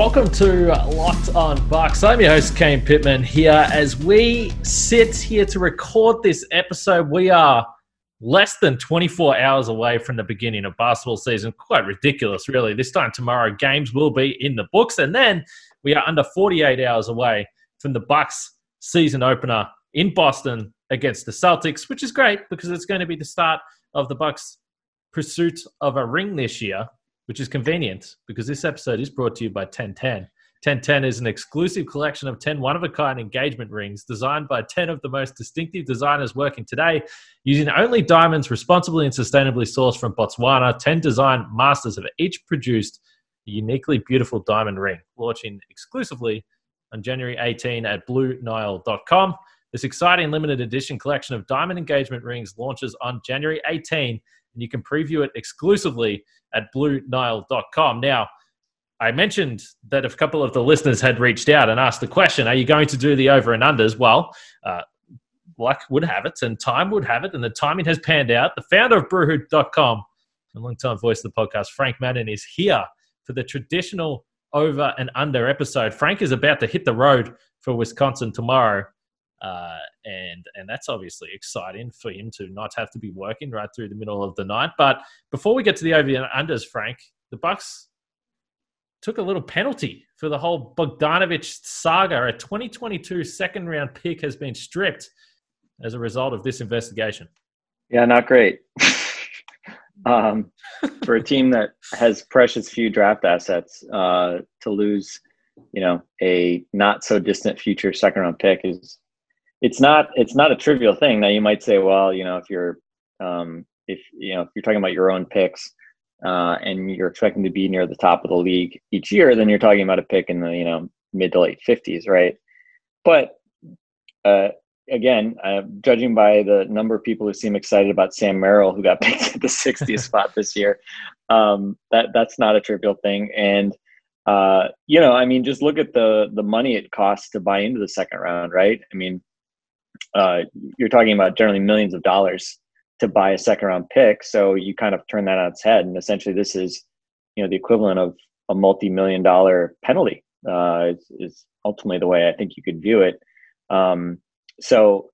Welcome to Locked on Bucks. I'm your host, Kane Pitman, here as we sit here to record this episode. We are less than 24 hours away from the beginning of basketball season. Quite ridiculous, really. This time tomorrow, games will be in the books, and then we are under 48 hours away from the Bucks season opener in Boston against the Celtics, which is great because it's going to be the start of the Bucks' pursuit of a ring this year which is convenient because this episode is brought to you by 1010. 1010 is an exclusive collection of 10 one of a kind engagement rings designed by 10 of the most distinctive designers working today. Using only diamonds responsibly and sustainably sourced from Botswana, 10 design masters have each produced a uniquely beautiful diamond ring, launching exclusively on January 18 at BlueNile.com. This exciting limited edition collection of diamond engagement rings launches on January 18 and you can preview it exclusively at BlueNile.com. Now, I mentioned that a couple of the listeners had reached out and asked the question, Are you going to do the over and unders? Well, uh, luck would have it and time would have it, and the timing has panned out. The founder of BrewHoop.com, a long-time voice of the podcast, Frank Madden, is here for the traditional over and under episode. Frank is about to hit the road for Wisconsin tomorrow. Uh, and and that's obviously exciting for him to not have to be working right through the middle of the night. But before we get to the over and unders, Frank, the Bucks took a little penalty for the whole Bogdanovich saga. A 2022 second round pick has been stripped as a result of this investigation. Yeah, not great. um, for a team that has precious few draft assets, uh, to lose, you know, a not so distant future second round pick is it's not it's not a trivial thing. Now you might say, well, you know, if you're um, if you know if you're talking about your own picks uh, and you're expecting to be near the top of the league each year, then you're talking about a pick in the you know mid to late fifties, right? But uh, again, uh, judging by the number of people who seem excited about Sam Merrill, who got picked at the 60th spot this year, um, that that's not a trivial thing. And uh, you know, I mean, just look at the the money it costs to buy into the second round, right? I mean, uh, you're talking about generally millions of dollars to buy a second round pick. So you kind of turn that on its head, and essentially this is, you know, the equivalent of a multi-million dollar penalty. Uh, is, is ultimately the way I think you could view it. Um, so,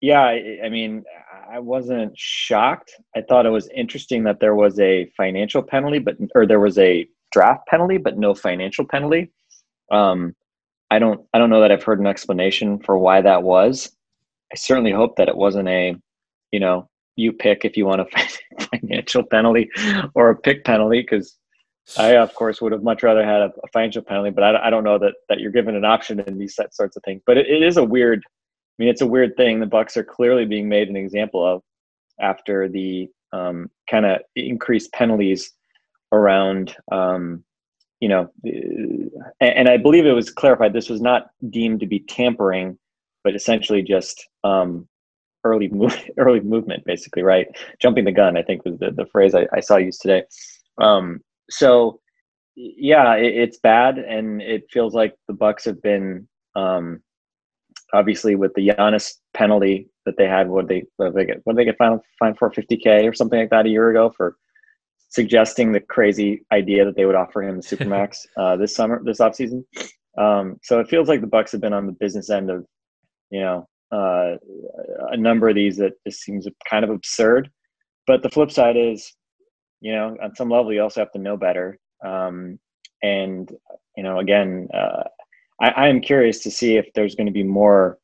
yeah, I, I mean, I wasn't shocked. I thought it was interesting that there was a financial penalty, but or there was a draft penalty, but no financial penalty. Um, I don't I don't know that I've heard an explanation for why that was. I certainly hope that it wasn't a, you know, you pick if you want a financial penalty or a pick penalty because I of course would have much rather had a, financial penalty, but I, I, don't know that that you're given an option in these sorts of things. But it, it is a weird. I mean, it's a weird thing. The Bucks are clearly being made an example of after the um, kind of increased penalties around, um, you know, and I believe it was clarified this was not deemed to be tampering but essentially just um, early move, early movement, basically, right? Jumping the gun, I think was the, the phrase I, I saw used today. Um, so, yeah, it, it's bad, and it feels like the Bucks have been um, obviously with the Giannis penalty that they had. What they what they get? What they get fined fined for 50k or something like that a year ago for suggesting the crazy idea that they would offer him the supermax uh, this summer, this offseason. Um, so it feels like the Bucks have been on the business end of you know uh, a number of these that just seems kind of absurd but the flip side is you know on some level you also have to know better um, and you know again uh, I, I, am curious to see if there's going to be more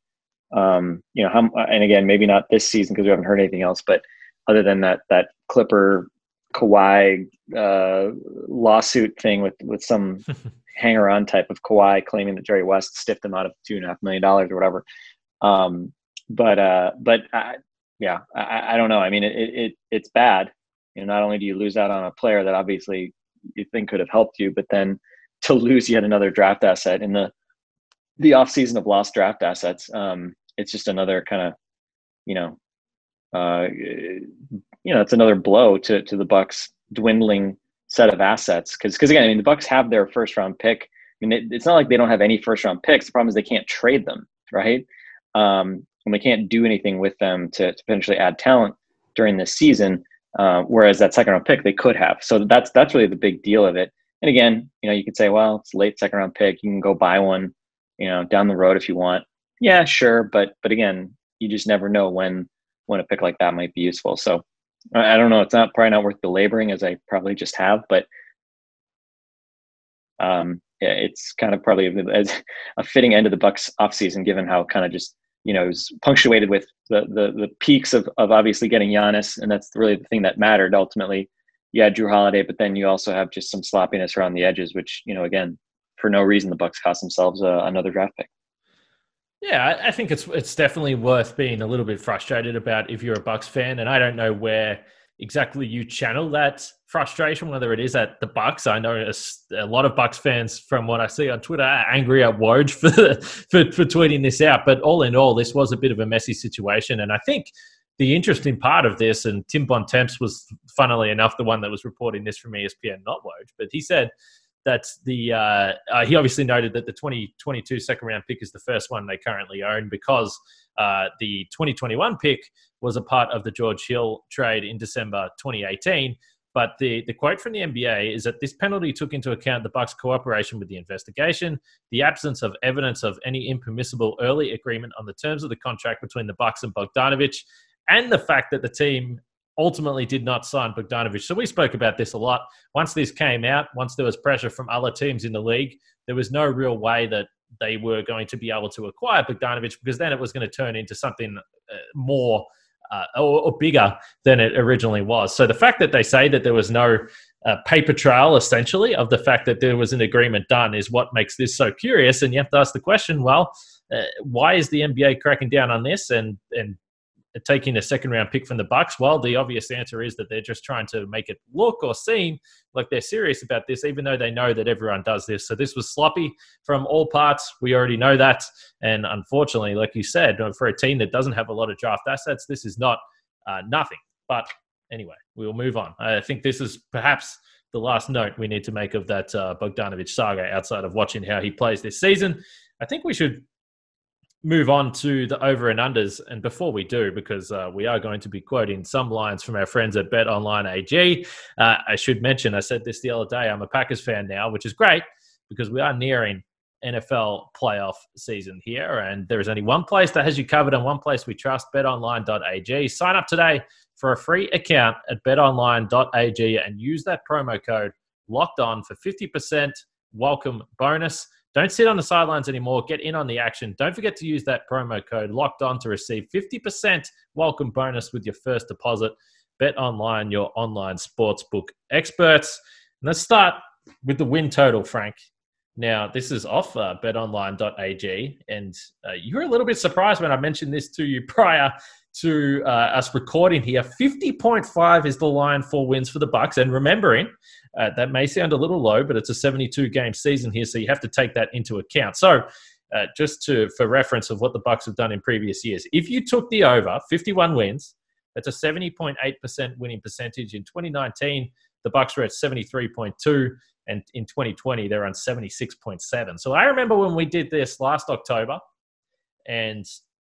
um, you know how and again maybe not this season because we haven't heard anything else but other than that that clipper Kawhi uh, lawsuit thing with with some hanger on type of Kawhi claiming that Jerry West stiffed him out of two and a half million dollars or whatever. Um, but uh, but I, yeah, I, I don't know. I mean, it, it it's bad. You know, not only do you lose out on a player that obviously you think could have helped you, but then to lose yet another draft asset in the the off season of lost draft assets, um, it's just another kind of, you know, uh, you know, it's another blow to to the Bucks dwindling set of assets because because again, I mean, the Bucks have their first round pick. I mean, it, it's not like they don't have any first round picks. The problem is they can't trade them, right? Um, and we can't do anything with them to, to potentially add talent during this season. Uh, whereas that second round pick they could have. So that's that's really the big deal of it. And again, you know, you could say, well, it's late second round pick. You can go buy one, you know, down the road if you want. Yeah, sure, but but again, you just never know when when a pick like that might be useful. So I don't know. It's not probably not worth belaboring as I probably just have, but um, it's kind of probably a, a fitting end of the Bucks offseason, given how kind of just you know, was punctuated with the, the, the peaks of, of obviously getting Giannis, and that's really the thing that mattered ultimately. You had Jrue Holiday, but then you also have just some sloppiness around the edges, which you know, again, for no reason, the Bucks cost themselves uh, another draft pick. Yeah, I think it's it's definitely worth being a little bit frustrated about if you're a Bucks fan, and I don't know where exactly you channel that frustration, whether it is at the Bucks. I know a, a, lot of Bucks fans, from what I see on Twitter, are angry at Woj for, for for tweeting this out. But all in all, this was a bit of a messy situation, and I think the interesting part of this, and Tim Bontemps was, funnily enough, the one that was reporting this from ESPN, not Woj, but he said that the uh, uh, he obviously noted that the 2022 second round pick is the first one they currently own because uh, the 2021 pick was a part of the George Hill trade in December 2018. But the, the quote from the NBA is that this penalty took into account the Bucks' cooperation with the investigation, the absence of evidence of any impermissible early agreement on the terms of the contract between the Bucks and Bogdanovich, and the fact that the team ultimately did not sign Bogdanovich. So we spoke about this a lot. Once this came out, once there was pressure from other teams in the league, there was no real way that they were going to be able to acquire Bogdanovich because then it was going to turn into something uh, more uh, or, or, bigger than it originally was. So the fact that they say that there was no uh, paper trail, essentially, of the fact that there was an agreement done is what makes this so curious. And you have to ask the question: Well, uh, why is the NBA cracking down on this? And and taking a second round pick from the Bucks? Well, the obvious answer is that they're just trying to make it look or seem like they're serious about this, even though they know that everyone does this. So this was sloppy from all parts. We already know that, and unfortunately, like you said, for a team that doesn't have a lot of draft assets, this is not uh, nothing. But anyway, we will move on. I think this is perhaps the last note we need to make of that uh, Bogdanovich saga outside of watching how he plays this season. I think we should move on to the over and unders. And before we do, because uh, we are going to be quoting some lines from our friends at Bet Online AG, uh, I should mention, I said this the other day, I'm a Packers fan now, which is great because we are nearing NFL playoff season here. And there is only one place that has you covered and one place we trust betonline.ag. Sign up today for a free account at betonline.ag and use that promo code locked on for 50% welcome bonus. Don't sit on the sidelines anymore. Get in on the action. Don't forget to use that promo code locked on to receive 50% welcome bonus with your first deposit. Bet online, your online sportsbook experts. And let's start with the win total, Frank. Now, this is off uh, betonline.ag, and uh, you were a little bit surprised when I mentioned this to you prior to uh, us recording here. 50.5 is the line for wins for the Bucks, and remembering uh, that may sound a little low, but it's a 72 game season here, so you have to take that into account. So, uh, just to for reference of what the Bucks have done in previous years, if you took the over 51 wins, that's a 70.8% winning percentage. In 2019, the Bucks were at 73.2, and in 2020 they're on 76.7. So I remember when we did this last October, and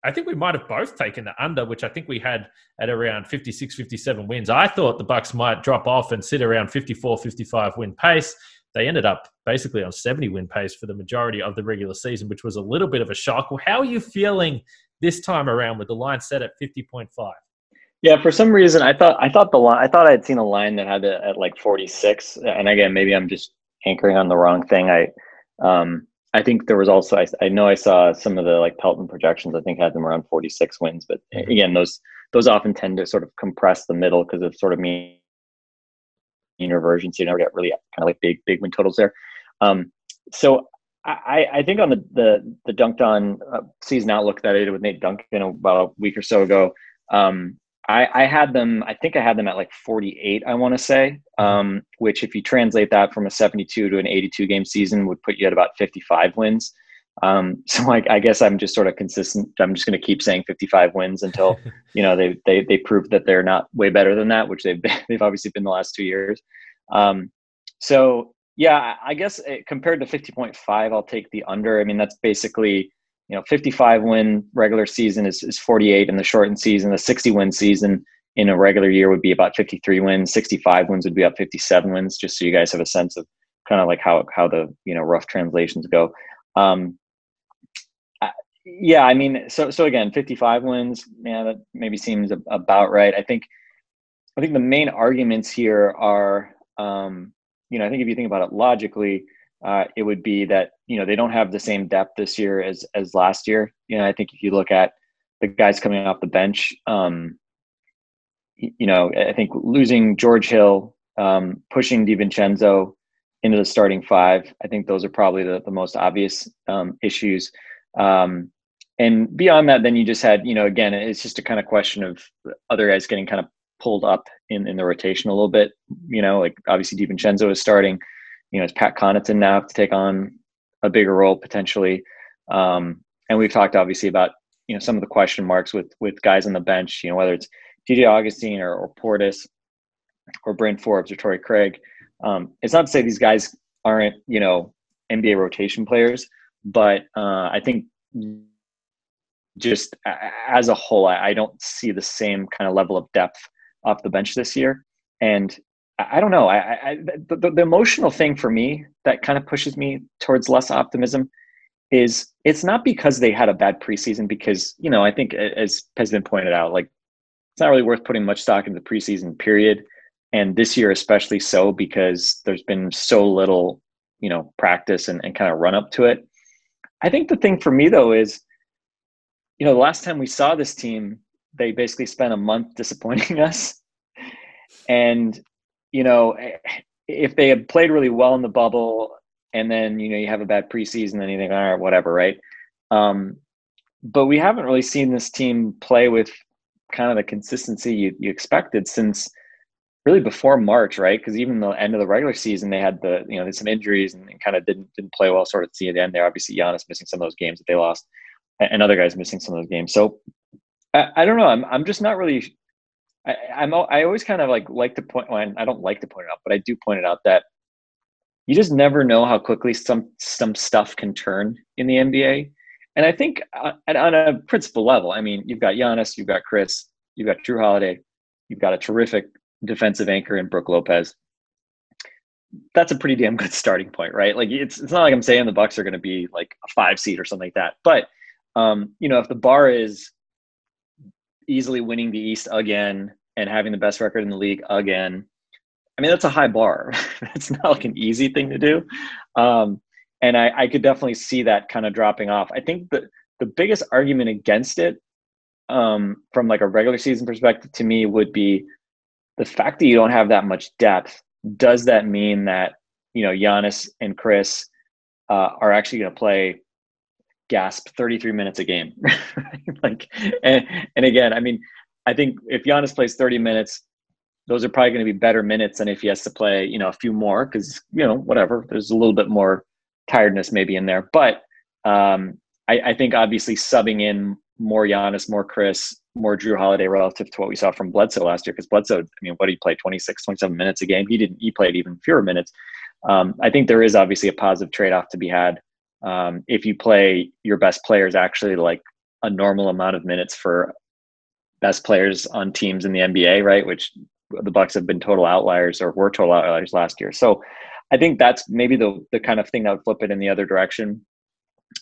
I think we might have both taken the under, which I think we had at around 56, 57 wins. I thought the Bucks might drop off and sit around 54, 55 win pace. They ended up basically on 70 win pace for the majority of the regular season, which was a little bit of a shock. Well, how are you feeling this time around with the line set at 50.5? Yeah, for some reason I thought I thought the line I thought I'd seen a line that had it at like 46, and again maybe I'm just anchoring on the wrong thing. I um, I think there was also I, I, know I saw some of the like Pelton projections. I think had them around 46 wins, but mm-hmm. again, those those often tend to sort of compress the middle because of sort of mean versions. So you never get really kind of like big big win totals there. Um, so I, I think on the the the Dunc'd On uh, season outlook that I did with Nate Duncan about a week or so ago, um, I, I had them. I think I had them at like 48. I want to say, um, which if you translate that from a 72 to an 82 game season, would put you at about 55 wins. Um, so like, I guess I'm just sort of consistent. I'm just going to keep saying 55 wins until you know they they they prove that they're not way better than that, which they've been, they've obviously been the last two years. Um, so yeah, I guess it, eh, compared to 50.5, I'll take the under. I mean, that's basically you know 55 win regular season is, is 48 in the shortened season. The 60 win season in a regular year would be about 53 wins. 65 wins would be about 57 wins. Just so you guys have a sense of kind of like how how the you know rough translations go. Um, yeah, I mean, so so again, 55 wins. Yeah, that maybe seems about right. I think I think the main arguments here are, um, you know, I think if you think about it logically, uh, it would be that you know they don't have the same depth this year as as last year. You know, I think if you look at the guys coming off the bench, um, you know, I think losing George Hill, um, pushing DiVincenzo into the starting five, I think those are probably the, the most obvious um, issues. Um, and beyond that, then you just had, you know, again, it's just a kind of question of other guys getting kind of pulled up in, in the rotation a little bit. You know, like obviously DiVincenzo is starting. You know, it's Pat Connaughton now to take on a bigger role potentially. Um, and we've talked obviously about you know some of the question marks with with guys on the bench. You know, whether it's DJ Augustin or, or Portis or Bryn Forbes or Torrey Craig. Um, it's not to say these guys aren't you know NBA rotation players, but uh, I think just as a whole, I, I don't see the same kind of level of depth off the bench this year. And I don't know. I, I the, the, emotional thing for me that kind of pushes me towards less optimism is it's not because they had a bad preseason. Because you know, I think as has been pointed out, like it's not really worth putting much stock in the preseason period, and this year especially so because there's been so little, you know, practice and, and kind of run up to it. I think the thing for me though is, you know, the last time we saw this team, they basically spent a month disappointing us. And, you know, if they had played really well in the bubble and then, you know, you have a bad preseason, then you think, all right, whatever, right? Um, but we haven't really seen this team play with kind of the consistency you, you expected since really before March, right? Because even the end of the regular season, they had the you know some injuries and, and, kind of didn't didn't play well. Sort of see the end there. Obviously, Giannis missing some of those games that they lost, and, and other guys missing some of those games. So I, I don't know. I'm I'm just not really. I, I'm I always kind of like like to point. Well, I don't like to point it out, but I do point it out that you just never know how quickly some some stuff can turn in the NBA. And I think uh, on a principal level, I mean, you've got Giannis, you've got Chris, you've got Jrue Holiday, you've got a terrific defensive anchor in Brook Lopez. That's a pretty damn good starting point, right? Like it's it's not like I'm saying the Bucks are going to be like a five seed or something like that, but um, you know, if the bar is easily winning the East again and having the best record in the league again, I mean that's a high bar. it's not like an easy thing to do, um, and I, I could definitely see that kind of dropping off. I think the the biggest argument against it um, from like a regular season perspective to me would be the fact that you don't have that much depth, does that mean that you know Giannis and Chris uh, are actually going to play gasp 33 minutes a game? like, and and again, I mean, I think if Giannis plays 30 minutes, those are probably going to be better minutes than if he has to play you know a few more because you know whatever there's a little bit more tiredness maybe in there, but um, I, I think obviously subbing in more Giannis, more Chris, more Jrue Holiday relative to what we saw from Bledsoe last year. Because Bledsoe, I mean, what did he play? 26, 27 minutes a game. He didn't. He played even fewer minutes. Um, I think there is obviously a positive trade off to be had um, if you play your best players actually like a normal amount of minutes for best players on teams in the NBA, right? Which the Bucks have been total outliers or were total outliers last year. So I think that's maybe the the kind of thing that would flip it in the other direction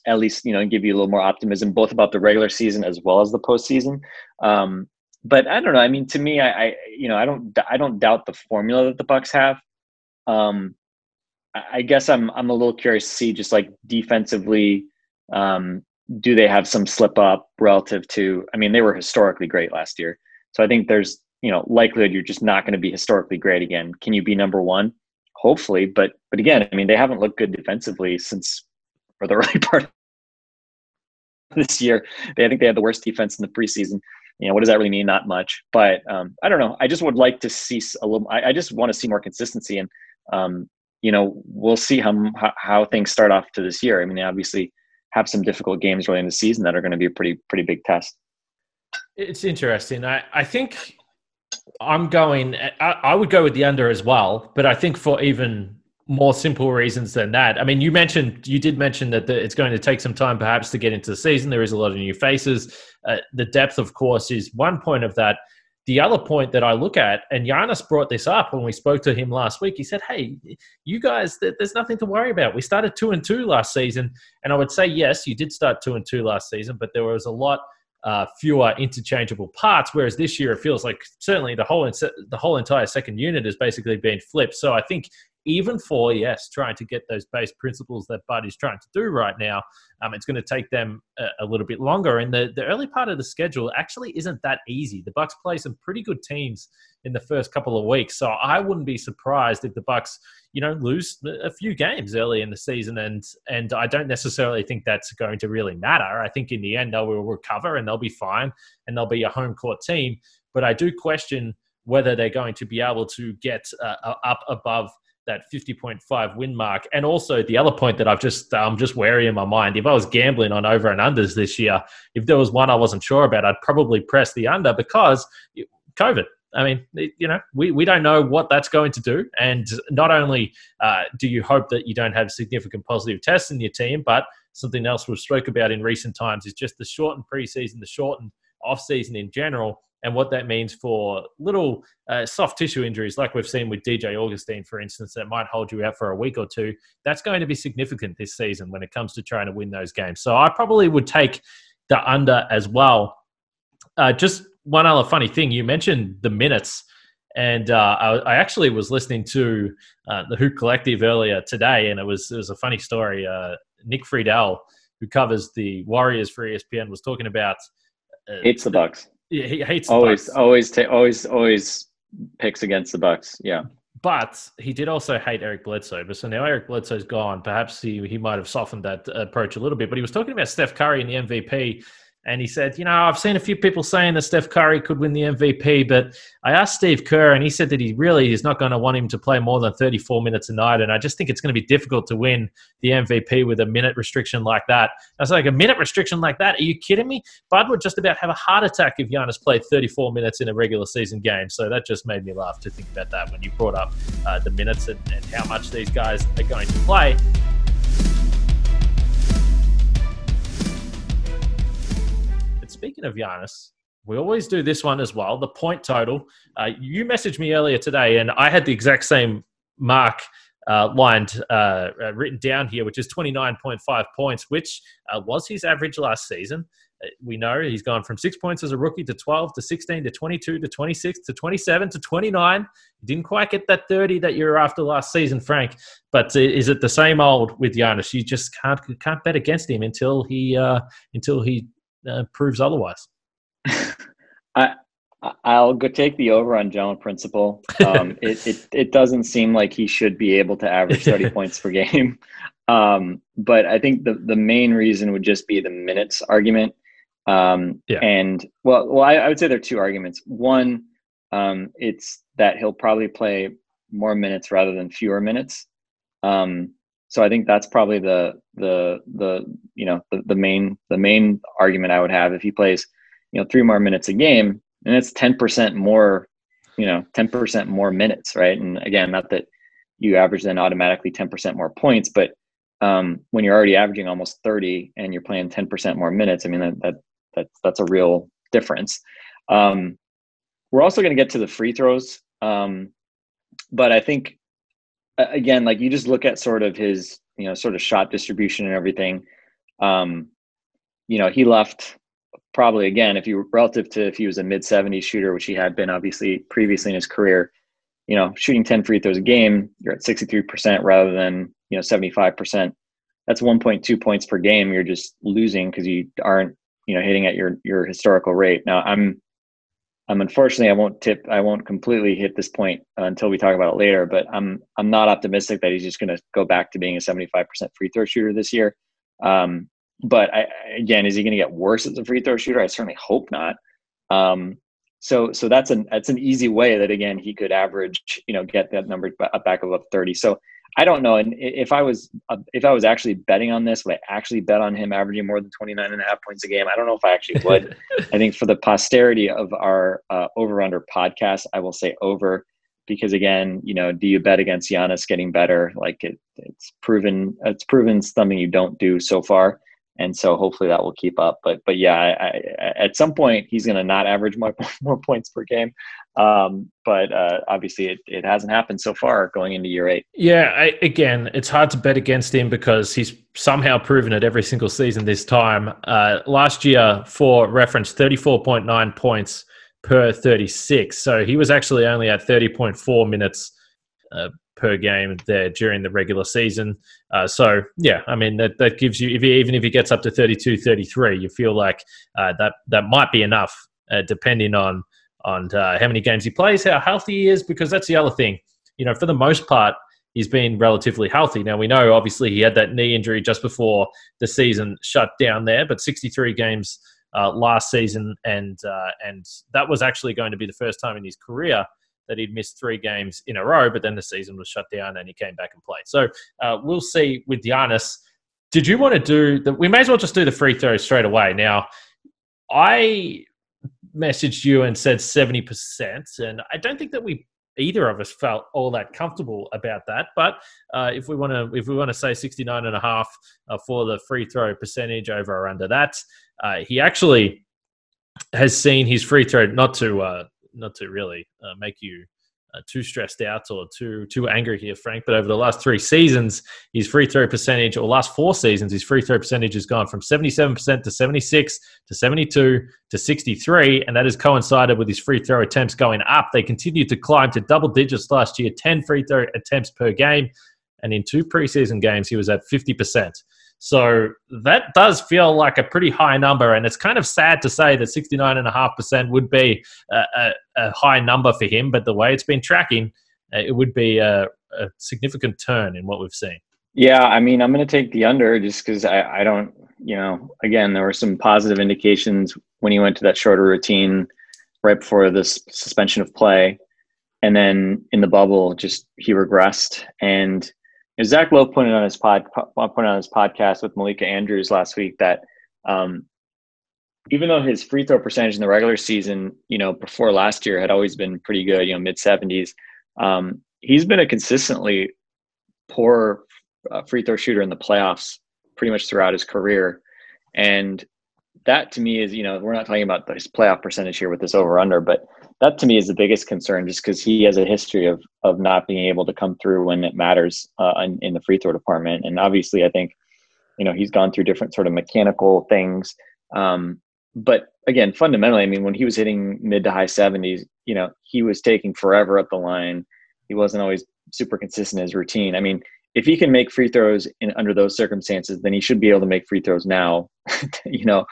at least you know and give you a little more optimism both about the regular season as well as the postseason. Um, but I don't know. I mean, to me, I, I, you know I don't I don't doubt the formula that the Bucks have. Um, I guess I'm I'm a little curious to see just like defensively, um, do they have some slip up relative to? I mean, they were historically great last year, so I think there's you know likelihood you're just not going to be historically great again. Can you be number one? Hopefully, but but again, I mean, they haven't looked good defensively since or the early part this year. They, I think they had the worst defense in the preseason. You know, what does that really mean? Not much, but um, I don't know. I just would like to see a little. I, I just want to see more consistency, and um, you know, we'll see how, how things start off to this year. I mean, they obviously have some difficult games early in the season that are going to be a pretty pretty big test. It's interesting. I, I think I'm going. I, I would go with the under as well, but I think for even more simple reasons than that. I mean, you mentioned you did mention that the, it's going to take some time, perhaps, to get into the season. There is a lot of new faces. Uh, the depth, of course, is one point of that. The other point that I look at, and Giannis brought this up when we spoke to him last week. He said, "Hey, you guys, there's nothing to worry about. We started two and two last season, and I would say yes, you did start two and two last season, but there was a lot." Uh, fewer interchangeable parts. Whereas this year, it feels like certainly the whole the whole entire second unit has basically been flipped. So I think even for yes, trying to get those base principles that Bud is trying to do right now, um, it's going to take them a, a, little bit longer. And the the early part of the schedule actually isn't that easy. The Bucks play some pretty good teams in the first couple of weeks, so I wouldn't be surprised if the Bucks, you know, lose a few games early in the season. And and I don't necessarily think that's going to really matter. I think in the end they will recover and they'll be fine and they'll be a home court team. But I do question whether they're going to be able to get uh, up above that 50.5 win mark. And also the other point that I've just I'm just wary in my mind. If I was gambling on over and unders this year, if there was one I wasn't sure about, I'd probably press the under because COVID. I mean, you know, we, we don't know what that's going to do. And not only uh, do you hope that you don't have significant positive tests in your team, but something else we've spoke about in recent times is just the shortened preseason, the shortened off season in general and what that means for little uh, soft tissue injuries, like we've seen with DJ Augustin, for instance, that might hold you out for a week or two. That's going to be significant this season when it comes to trying to win those games. So I probably would take the under as well. Uh, just one other funny thing you mentioned the minutes. And uh, I, I, actually was listening to uh, the Hoop Collective earlier today, and it was it was a funny story. Uh, Nick Friedell, who covers the Warriors for ESPN, was talking about uh, it's the Bucks yeah, he hates always, always, ta- always, always picks against the Bucks. Yeah, but he did also hate Eric Bledsoe. But so now Eric Bledsoe's gone. Perhaps he he might have softened that approach a little bit. But he was talking about Steph Curry and the MVP and he said, You know, I've seen a few people saying that Steph Curry could win the MVP, but I asked Steve Kerr, and he said that he really is not going to want him to play more than 34 minutes a night. And I just think it's going to be difficult to win the MVP with a minute restriction like that. I was like, A minute restriction like that? Are you kidding me? Bud would just about have a heart attack if Giannis played 34 minutes in a regular season game. So that just made me laugh to think about that when you brought up uh, the minutes and, and how much these guys are going to play. Speaking of Giannis, we always do this one as well. The point total. Uh, you messaged me earlier today, and I had the exact same mark uh, lined, uh, uh written down here, which is 29.5 points, which uh, was his average last season. Uh, we know he's gone from six points as a rookie to 12 to 16 to 22 to 26 to 27 to 29. He didn't quite get that 30 that you were after last season, Frank. But is it the same old with Giannis? You just can't can't bet against him until he until he uh, proves otherwise. I I'll go take the over on general principle. Um, it, it it doesn't seem like he should be able to average thirty points per game. Um, but I think the the main reason would just be the minutes argument. Um, yeah. And well, well, I, I, would say there are two arguments. One, um, it's that he'll probably play more minutes rather than fewer minutes. Um, so I think that's probably the the the you know the, the main the main argument I would have. If he plays you know three more minutes a game and it's ten percent more you know ten percent more minutes right? And again not that you average then automatically ten percent more points but um, when you're already averaging almost 30 and you're playing 10% more minutes I mean that, that that's that's a real difference. Um, we're also going to get to the free throws um, but I think again, like you just look at sort of his, you know, sort of shot distribution and everything. Um, you know, he left probably again, if you relative to if he was a mid 70s shooter, which he had been obviously previously in his career, you know, shooting 10 free throws a game, you're at 63% rather than, you know, 75%. That's 1.2 points per game. You're just losing because you aren't, you know, hitting at your your historical rate. Now I'm um, unfortunately, I won't tip. I won't completely hit this point uh, until we talk about it later. But I'm I'm not optimistic that he's just going to go back to being a 75% free throw shooter this year. Um, but I, again, is he going to get worse as a free throw shooter? I certainly hope not. Um, so so that's an that's an easy way that again he could average you know get that number back above 30 so i don't know. And if i was uh, if i was actually betting on this would i actually bet on him averaging more than 29 and a half points a game? I don't know if i actually would. I think for the posterity of our uh, over under podcast i will say over because again you know do you bet against Giannis getting better? Like it, it's proven it's proven something you don't do so far and so hopefully that will keep up. But but yeah, I, I, at some point he's going to not average more, more points per game. Um, but uh, obviously it, it hasn't happened so far going into year eight. Yeah, I, again, it's hard to bet against him because he's somehow proven it every single season this time. Uh, last year, for reference, thirty four point nine points per thirty six. So he was actually only at thirty point four minutes. Uh, per game there during the regular season. Uh, so yeah, I mean that, that gives you if he, even if he gets up to 32, 33, you feel like uh, that that might be enough, uh, depending on on uh, how many games he plays, how healthy he is, because that's the other thing. You know, for the most part, he's been relatively healthy. Now we know obviously he had that knee injury just before the season shut down there, but 63 games. Uh, last season, and uh, and that was actually going to be the first time in his career that he'd missed three games in a row, but then the season was shut down and he came back and played. So uh, we'll see with Giannis. Did you want to do the? We may as well just do the free throw straight away. Now, I messaged you and said 70%, and I don't think that we either of us felt all that comfortable about that. But uh, if we want to, if we want to say 69 and a half uh, for the free throw percentage over or under that, uh, he actually has seen his free throw not to uh, not to really uh, make you uh, too stressed out or too too angry here, Frank. But over the last three seasons, his free throw percentage, or last four seasons, his free throw percentage has gone from seventy seven percent to seventy six to seventy two to sixty three, and that has coincided with his free throw attempts going up. They continued to climb to double digits last year, ten free throw attempts per game, and in two preseason games, he was at fifty percent. So that does feel like a pretty high number. And it's kind of sad to say that 69.5% would be a, a, a, high number for him. But the way it's been tracking, uh, it would be a, a significant turn in what we've seen. Yeah, I mean, I'm going to take the under just because I, I don't, you know, again, there were some positive indications when he went to that shorter routine right before this suspension of play. And then in the bubble, just he regressed. And Zach Lowe pointed on his pod pointed on his podcast with Malika Andrews last week that um, even though his free throw percentage in the regular season, you know, before last year had always been pretty good, you know, mid seventies, um, he's been a consistently poor uh, free throw shooter in the playoffs pretty much throughout his career, and that to me is, you know, we're not talking about his playoff percentage here with this over under, but that to me is the biggest concern just because he has a history of of not being able to come through when it matters uh, in, in, the free throw department. And obviously i think you know he's gone through different sort of mechanical things. Um, but again fundamentally i mean when he was hitting mid to high 70s you know he was taking forever at the line. He wasn't always super consistent in his routine. I mean if he can make free throws in under those circumstances then he should be able to make free throws now you know?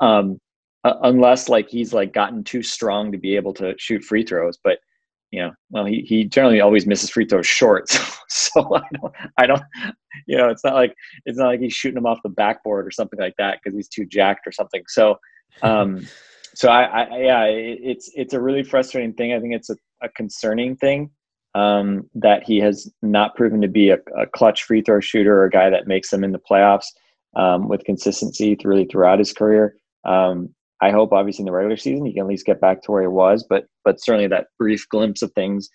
Um, uh, unless like he's like gotten too strong to be able to shoot free throws. But you know, well, he he generally always misses free throws short, so, so I don't I don't you know it's not like it's not like he's shooting them off the backboard or something like that because he's too jacked or something. So. um so I, I yeah it, it's it's a really frustrating thing i think it's a, a concerning thing um, that he has not proven to be a, a, clutch free throw shooter or a guy that makes them in the playoffs um, with consistency really throughout his career. Um, I hope obviously in the regular season he can at least get back to where he was, but but certainly that brief glimpse of things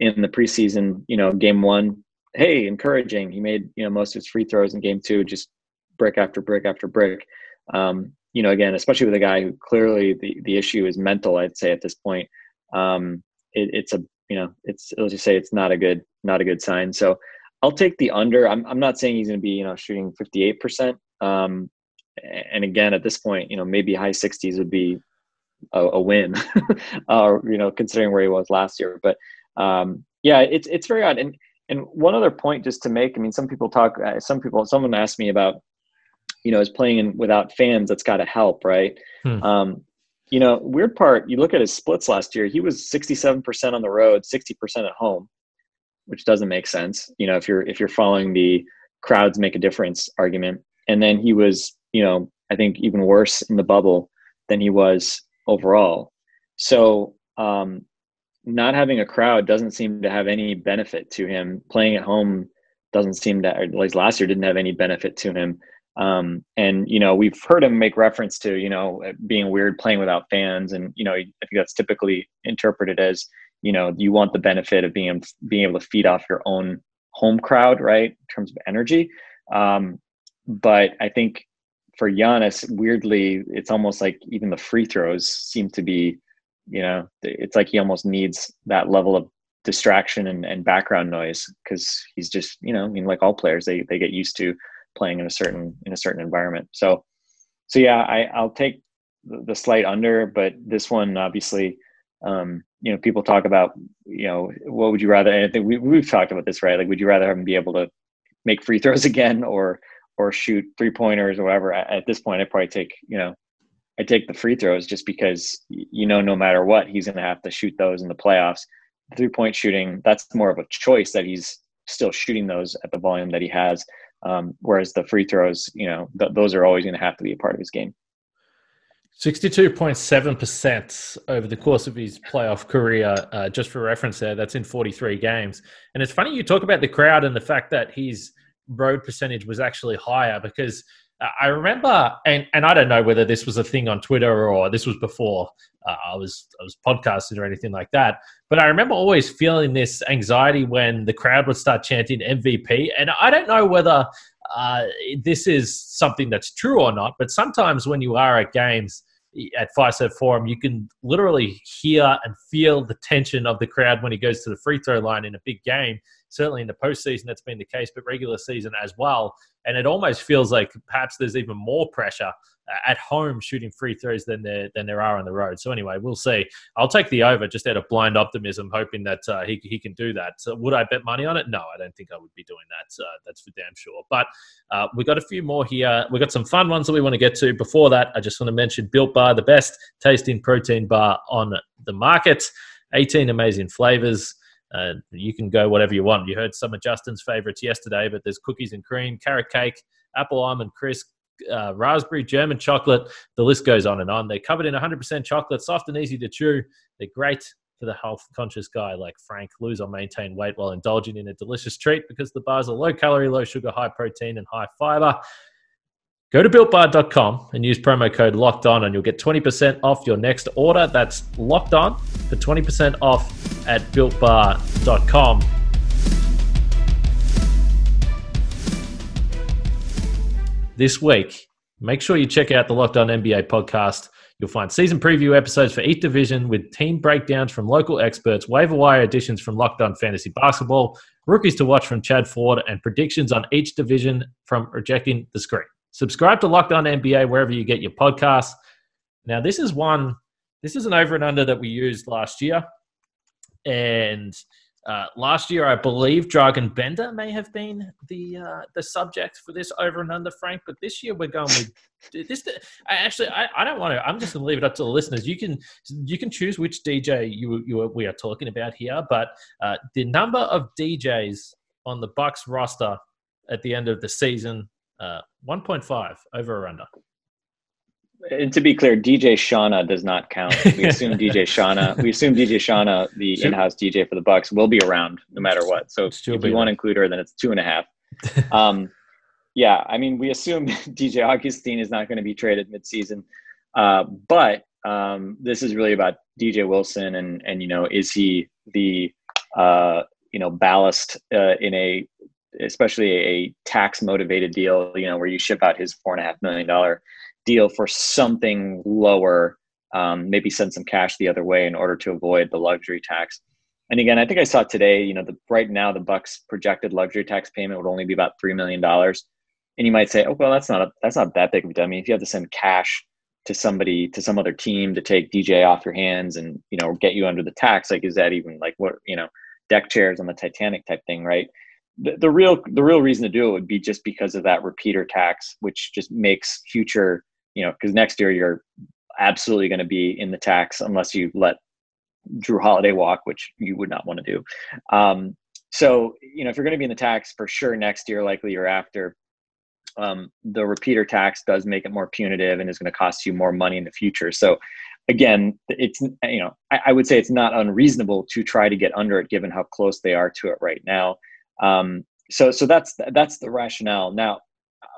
in the preseason, you know, game one, hey, encouraging. He made you know most of his free throws in game two, just brick after brick after brick. Um, you know, again, especially with a guy who clearly the the issue is mental. I'd say at this point, um, it, it's a you know, it's let's just say it's not a good not a good sign. So I'll take the under. I'm I'm not saying he's going to be you know shooting 58 percent. Um, and again at this point you know maybe high 60s would be a, a win uh, you know considering where he was last year. But um, yeah it's it's very odd. And and one other point just to make i mean some people talk uh, some people someone asked me about you know is playing in without fans that's got to help right? Hmm. um, you know weird part you look at his splits last year he was 67% on the road 60% at home which doesn't make sense you know if you're if you're following the crowds make a difference argument. And then he was, you know, I think even worse in the bubble than he was overall. So um, not having a crowd doesn't seem to have any benefit to him. Playing at home doesn't seem to, at least last year, didn't have any benefit to him. Um, and you know, we've heard him make reference to you know being weird playing without fans, and you know, I think that's typically interpreted as you know you want the benefit of being being able to feed off your own home crowd, right, in terms of energy. Um, but I think for Giannis, weirdly, it's almost like even the free throws seem to be, you know, it's like he almost needs that level of distraction and, and background noise because he's just, you know, I mean, like all players, they they get used to playing in a certain in a certain environment. So, so yeah, I I'll take the, slight under, but this one obviously, um, you know, people talk about, you know, what would you rather? And I think we we've talked about this, right? Like, would you rather have him be able to make free throws again or or shoot three pointers or whatever. At this point, I probably take you know, I take the free throws just because you know no matter what he's going to have to shoot those in the playoffs. Three point shooting that's more of a choice that he's still shooting those at the volume that he has. Um, whereas the free throws, you know, th- those are always going to have to be a part of his game. 62.7% over the course of his playoff career, uh, just for reference there, that's in 43 games. And it's funny you talk about the crowd and the fact that he's road percentage was actually higher because uh, I remember, and, and I don't know whether this was a thing on Twitter or this was before uh, I was I was podcasting or anything like that. But I remember always feeling this anxiety when the crowd would start chanting MVP, and I don't know whether uh, this is something that's true or not. But sometimes when you are at games at Fiserv Forum, you can literally hear and feel the tension of the crowd when he goes to the free throw line in a big game certainly in the postseason that's been the case, but regular season as well. And it almost feels like perhaps there's even more pressure uh, at home shooting free throws than there than there are on the road. So anyway, we'll see. I'll take the over just out of blind optimism, hoping that uh, he he can do that. So would I bet money on it? No, I don't think I would be doing that. Uh, that's for damn sure. But uh, we got a few more here. We got some fun ones that we want to get to. Before that, I just want to mention Built Bar, the best tasting protein bar on the market. 18 amazing flavors. Uh, you can go whatever you want. You heard some of Justin's favorites yesterday, but there's cookies and cream, carrot cake, apple almond crisp, uh, raspberry, German chocolate. The list goes on and on. They're covered in 100% chocolate, soft and easy to chew. They're great for the health conscious guy like Frank. Lose or maintain weight while indulging in a delicious treat because the bars are low calorie, low sugar, high protein, and high fiber. Go to builtbar.com and use promo code locked on, and you'll get 20% off your next order. That's locked on for 20% off at builtbar.com. This week, make sure you check out the Locked On NBA podcast. You'll find season preview episodes for each division with team breakdowns from local experts, waiver wire additions from Locked On Fantasy Basketball, rookies to watch from Chad Ford, and predictions on each division from Rejecting the Screen. Subscribe to Locked On NBA wherever you get your podcasts. Now, this is one, this is an over and under that we used last year. And uh, last year, I believe Dragan Bender may have been the uh, the subject for this over and under, Frank. But this year, we're going with this. I actually, I, I don't want to. I'm just going to leave it up to the listeners. You can you can choose which DJ you, you we are talking about here. But uh, the number of DJs on the Bucks roster at the end of the season uh, 1.5 over or under. And to be clear, DJ Shauna does not count. We assume DJ Shauna. We assume DJ Shauna, the sure. in-house DJ for the Bucks, will be around no matter what. So if you want to include her, then it's two and a half. um, yeah, I mean, we assume DJ Augustin is not going to be traded midseason, uh, but um, this is really about DJ Wilson and and you know, is he the uh, you know ballast uh, in a especially a tax motivated deal, you know, where you ship out his four and a half million dollar deal for something lower, um, maybe send some cash the other way in order to avoid the luxury tax. And again, I think I saw today, you know, the right now the Bucks projected luxury tax payment would only be about three million dollars. And you might say, oh well, that's not a, that's not that big of a deal. I mean, if you have to send cash to somebody to some other team to take DJ off your hands and you know get you under the tax, like is that even like what you know deck chairs on the Titanic type thing, right? The, the real the real reason to do it would be just because of that repeater tax, which just makes future you know because next year you're absolutely going to be in the tax unless you let Jrue Holiday walk, which you would not want to do. Um, so you know if you're going to be in the tax for sure next year, likely year after, um, the repeater tax does make it more punitive and is going to cost you more money in the future. So again, it's you know I, I, would say it's not unreasonable to try to get under it given how close they are to it right now. Um, so so that's that's the rationale. Now,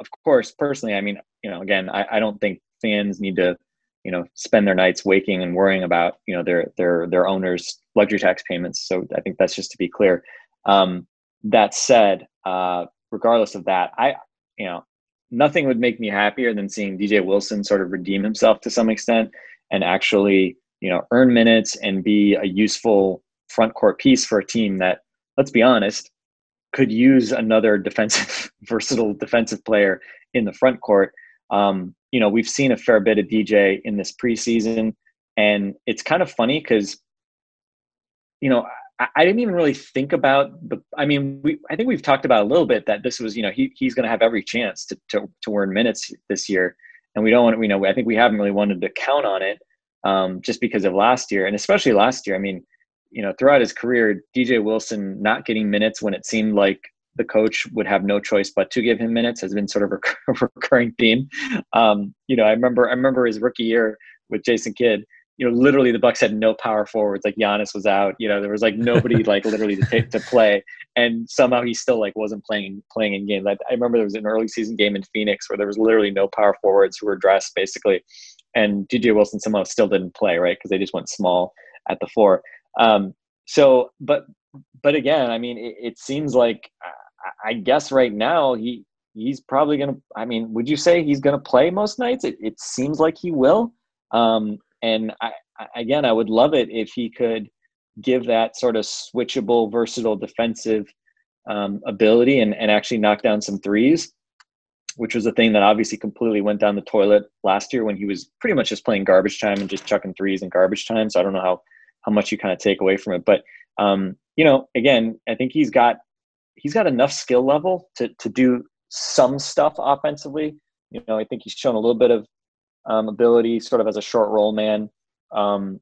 of course, personally, I mean, you know, again, I, I don't think fans need to you know spend their nights waking and worrying about you know their their their owners luxury tax payments so i think that's just to be clear um, that said uh, regardless of that i you know nothing would make me happier than seeing dj wilson sort of redeem himself to some extent and actually you know earn minutes and be a useful front court piece for a team that let's be honest could use another defensive versatile defensive player in the front court um, you know, we've seen a fair bit of DJ in this preseason, and it's kind of funny because, you know, I, I, didn't even really think about the. I mean, we I think we've talked about a little bit that this was, you know, he he's going to have every chance to, to to earn minutes this year, and we don't want, you know, I think we haven't really wanted to count on it, um, just because of last year, and especially last year. I mean, you know, throughout his career, DJ Wilson not getting minutes when it seemed like the coach would have no choice but to give him minutes has been sort of a recurring theme. Um, you know, I remember I remember his rookie year with Jason Kidd. You know, literally the Bucks had no power forwards. Like Giannis was out. You know, there was like nobody like literally to take to play, and somehow he still like wasn't playing playing in games. I, I remember there was an early season game in Phoenix where there was literally no power forwards who were dressed basically, and DJ Wilson somehow still didn't play right because they just went small at the four. Um, so, but but again, I mean, it, it seems like I guess right now he he's probably to. I mean, would you say he's to play most nights? It, it seems like he will. Um, and I, I, again, I would love it if he could give that sort of switchable, versatile defensive um, ability and, and actually knock down some threes, which was a thing that obviously completely went down the toilet last year when he was pretty much just playing garbage time and just chucking threes in garbage time. So I don't know how how much you kind of take away from it, but um, you know, again, I think he's got he's got enough skill level to to do some stuff offensively. You know, I think he's shown a little bit of um, ability, sort of as a short roll man. Um,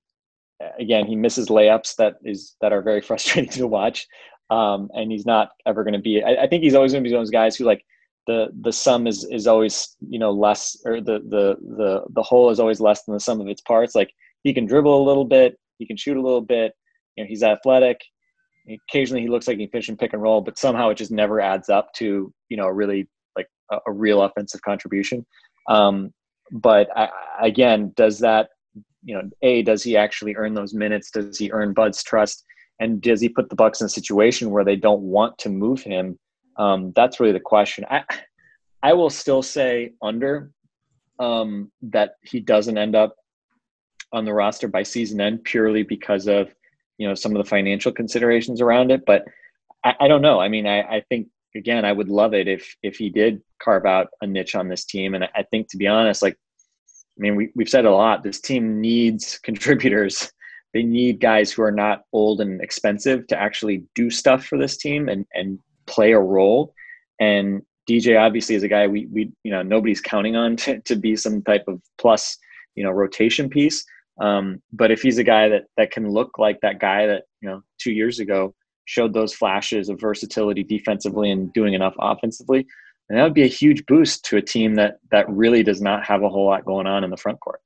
again, he misses layups that is that are very frustrating to watch, um, and he's not ever going to be. I, I, think he's always going to be one of those guys who like the the sum is is always you know less, or the the the the whole is always less than the sum of its parts. Like he can dribble a little bit, he can shoot a little bit. You know, he's athletic occasionally he looks like he fish and pick and roll, but somehow it just never adds up to you know really like a, a real offensive contribution. Um, but I, again, does that you know a does he actually earn those minutes? Does he earn Bud's trust? And does he put the Bucks in a situation where they don't want to move him? Um, that's really the question. I I will still say under um, that he doesn't end up on the roster by season end purely because of you know some of the financial considerations around it. But i, I don't know. I mean I, I think again i would love it if if he did carve out a niche on this team. And i think to be honest like i mean we, we've said a lot this team needs contributors. They need guys who are not old and expensive to actually do stuff for this team and and play a role. And dj obviously is a guy we we you know nobody's counting on to, to be some type of plus you know rotation piece um, but if he's a guy that that can look like that guy that you know two years ago showed those flashes of versatility defensively and doing enough offensively, and that would be a huge boost to a team that that really does not have a whole lot going on in the front court.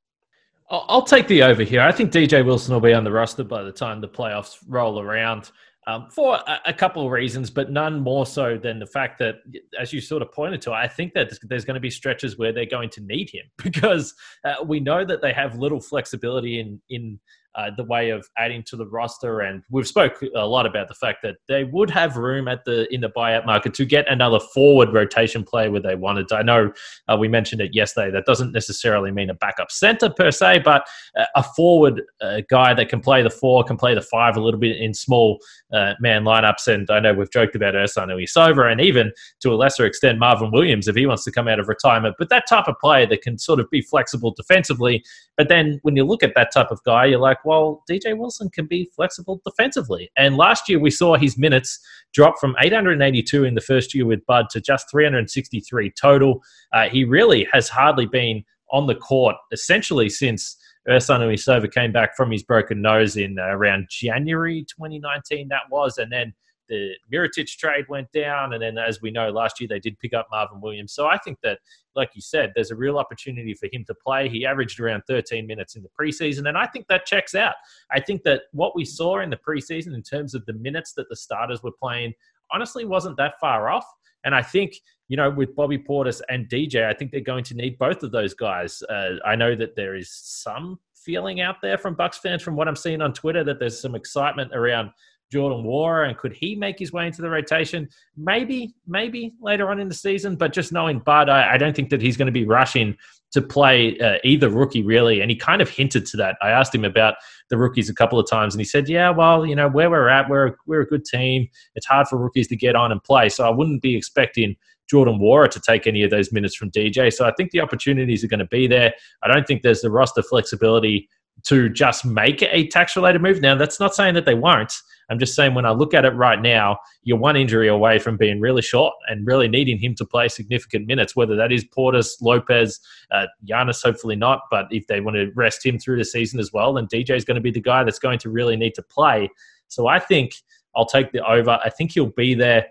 I'll take the over here. I think DJ Wilson will be on the roster by the time the playoffs roll around um, for a, a, couple of reasons, but none more so than the fact that, as you sort of pointed to, I think that there's going to be stretches where they're going to need him because uh, we know that they have little flexibility in in uh, the way of adding to the roster. And we've spoke a lot about the fact that they would have room at the in the buyout market to get another forward rotation player where they wanted. I know uh, we mentioned it yesterday. That doesn't necessarily mean a backup center per se, but a forward uh, guy that can play the four, can play the five a little bit in small uh, man lineups. And I know we've joked about Ersan Ilyasova and even to a lesser extent Marvin Williams if he wants to come out of retirement. But that type of player that can sort of be flexible defensively. But then when you look at that type of guy, you're like, well, DJ Wilson can be flexible defensively. And last year we saw his minutes drop from 882 in the first year with Bud to just 363 total. Uh, he really has hardly been on the court essentially since Ersan Ilyasova came back from his broken nose in uh, around January 2019, that was. And then the Mirotic trade went down, and then as we know, last year they did pick up Marvin Williams. So I think that, like you said, there's a real opportunity for him to play. He averaged around 13 minutes in the preseason, and I think that checks out. I think that what we saw in the preseason in terms of the minutes that the starters were playing honestly wasn't that far off. And I think, you know, with Bobby Portis and DJ, I think they're going to need both of those guys. Uh, I know that there is some feeling out there from Bucks fans, from what I'm seeing on Twitter, that there's some excitement around Jordan Nwora and could he make his way into the rotation? Maybe, maybe later on in the season, but just knowing Bud, I, I don't think that he's going to be rushing to play uh, either rookie really. And he kind of hinted to that. I asked him about the rookies a couple of times, and he said, "Yeah, well, you know where we're at, we're we're a good team. It's hard for rookies to get on and play, so I wouldn't be expecting." Jordan Nwora to take any of those minutes from DJ. So I think the opportunities are going to be there. I don't think there's the roster flexibility to just make a tax related move. Now, that's not saying that they won't. I'm just saying when I look at it right now, you're one injury away from being really short and really needing him to play significant minutes, whether that is Portis, Lopez, uh, Giannis, hopefully not. But if they want to rest him through the season as well, then DJ is going to be the guy that's going to really need to play. So I think I'll take the over. I think he'll be there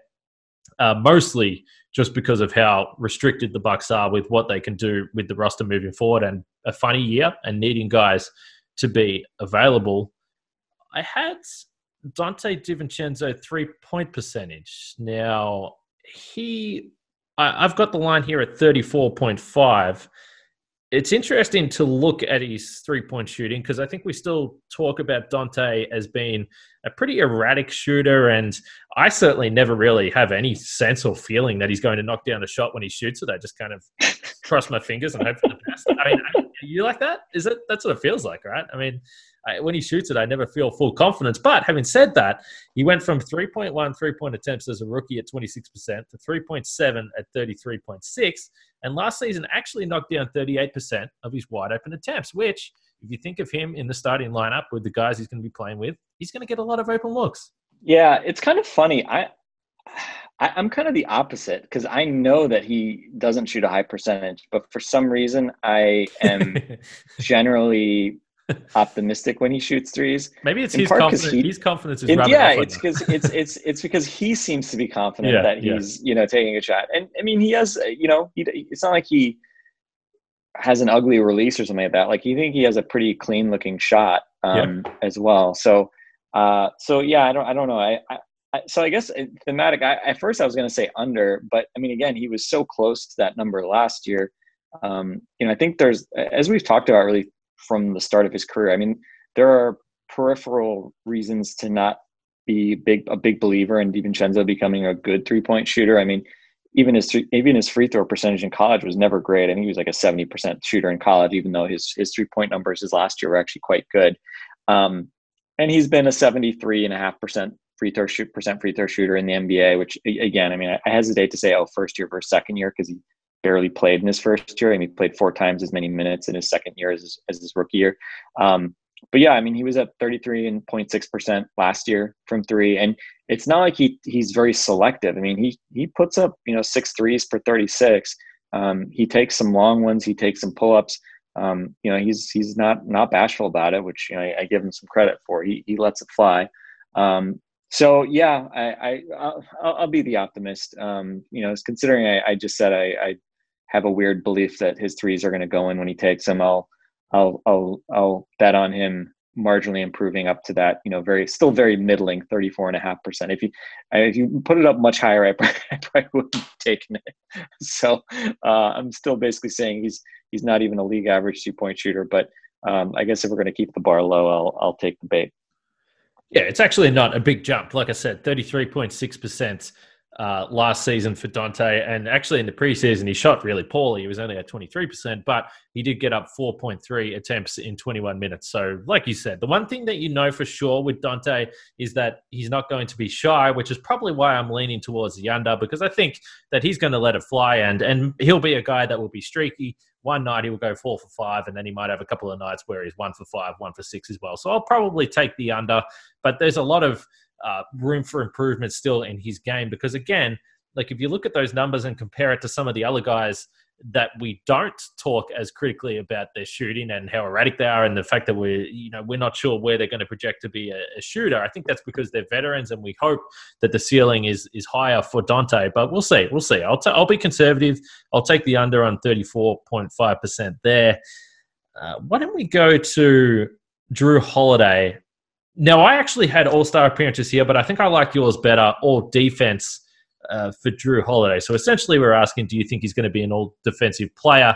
uh, mostly just because of how restricted the Bucks are with what they can do with the roster moving forward and a funny year and needing guys to be available. I had Donte DiVincenzo three point percentage. Now he, I, I've got the line here at thirty four point five. It's interesting to look at his three point shooting because I think we still talk about Donte as being a pretty erratic shooter, and I certainly never really have any sense or feeling that he's going to knock down a shot when he shoots it. I just kind of cross my fingers and hope for the best. I mean, you like that? Is it? That's what it feels like, right? I mean, I, when he shoots it, I never feel full confidence. But having said that, he went from 3.1 three point attempts as a rookie at 26% to 3.7 at 33.6. And last season actually knocked down 38% of his wide open attempts, which, if you think of him in the starting lineup with the guys he's going to be playing with, he's going to get a lot of open looks. Yeah, it's kind of funny. I, I am kind of the opposite because I know that he doesn't shoot a high percentage, but for some reason I am generally optimistic when he shoots threes. Maybe it's his confidence. He, his confidence is it, yeah. It's because it's it's it's because he seems to be confident yeah, that he's yeah. you know taking a shot, and I mean he has you know he, it's not like he has an ugly release or something like that. Like you think he has a pretty clean looking shot um, yeah. as well. So uh, so yeah, I don't I don't know. I, I so I guess uh, thematic. I, at first, I was going to say under, but I mean, again, he was so close to that number last year. Um, you know, I think there's, as we've talked about really from the start of his career. I mean, there are peripheral reasons to not be big a big believer in DiVincenzo becoming a good three point shooter. I mean, even his even his free throw percentage in college was never great. I think he was like a seventy percent shooter in college, even though his his three point numbers his last year were actually quite good. Um, and he's been a seventy three and a half percent free throw shoot percent free throw shooter in the NBA. Which again, I mean, I hesitate to say oh first year versus second year because he barely played in his first year. I mean, he played four times as many minutes in his second year as, as his rookie year. Um, but yeah, I mean, he was at 33 and 0.6% last year from three. And it's not like he, he's very selective. I mean, he, he puts up, you know, six threes per 36. Um, he takes some long ones. He takes some pull-ups. Um, you know, he's, he's not, not bashful about it, which, you know, I, I give him some credit for. He, he lets it fly. Um, so yeah, I, I I'll, I'll, be the optimist. Um, you know, considering I, I just said I, I have a weird belief that his threes are going to go in when he takes them, I'll I'll I'll I'll bet on him marginally improving up to that, you know, very still very middling, 34 and a half percent. If you if you put it up much higher, I probably, wouldn't have taken it. So uh, I'm still basically saying he's he's not even a league average two point shooter. But um, I guess if we're going to keep the bar low, I'll I'll take the bait. Yeah, it's actually not a big jump. Like I said, 33.6 percent uh, last season for Donte. And actually, in the preseason, he shot really poorly. He was only at 23%, but he did get up 4.3 attempts in 21 minutes. So, like you said, the one thing that you know for sure with Donte is that he's not going to be shy, which is probably why I'm leaning towards the under because I think that he's going to let it fly and, and he'll be a guy that will be streaky. One night he will go four for five, and then he might have a couple of nights where he's one for five, one for six as well. So I'll probably take the under, but there's a lot of uh, room for improvement still in his game because again, like if you look at those numbers and compare it to some of the other guys that we don't talk as critically about their shooting and how erratic they are, and the fact that we're you know we're not sure where they're going to project to be a, a shooter. I think that's because they're veterans, and we hope that the ceiling is is higher for Donte. But we'll see, we'll see. I'll t- I'll be conservative. I'll take the under on thirty four point five percent there. Uh, why don't we go to Jrue Holiday? Now, I actually had All Star appearances here, but I think I like yours better. All defense uh, for Jrue Holiday. So essentially, we're asking, do you think he's going to be an all defensive player?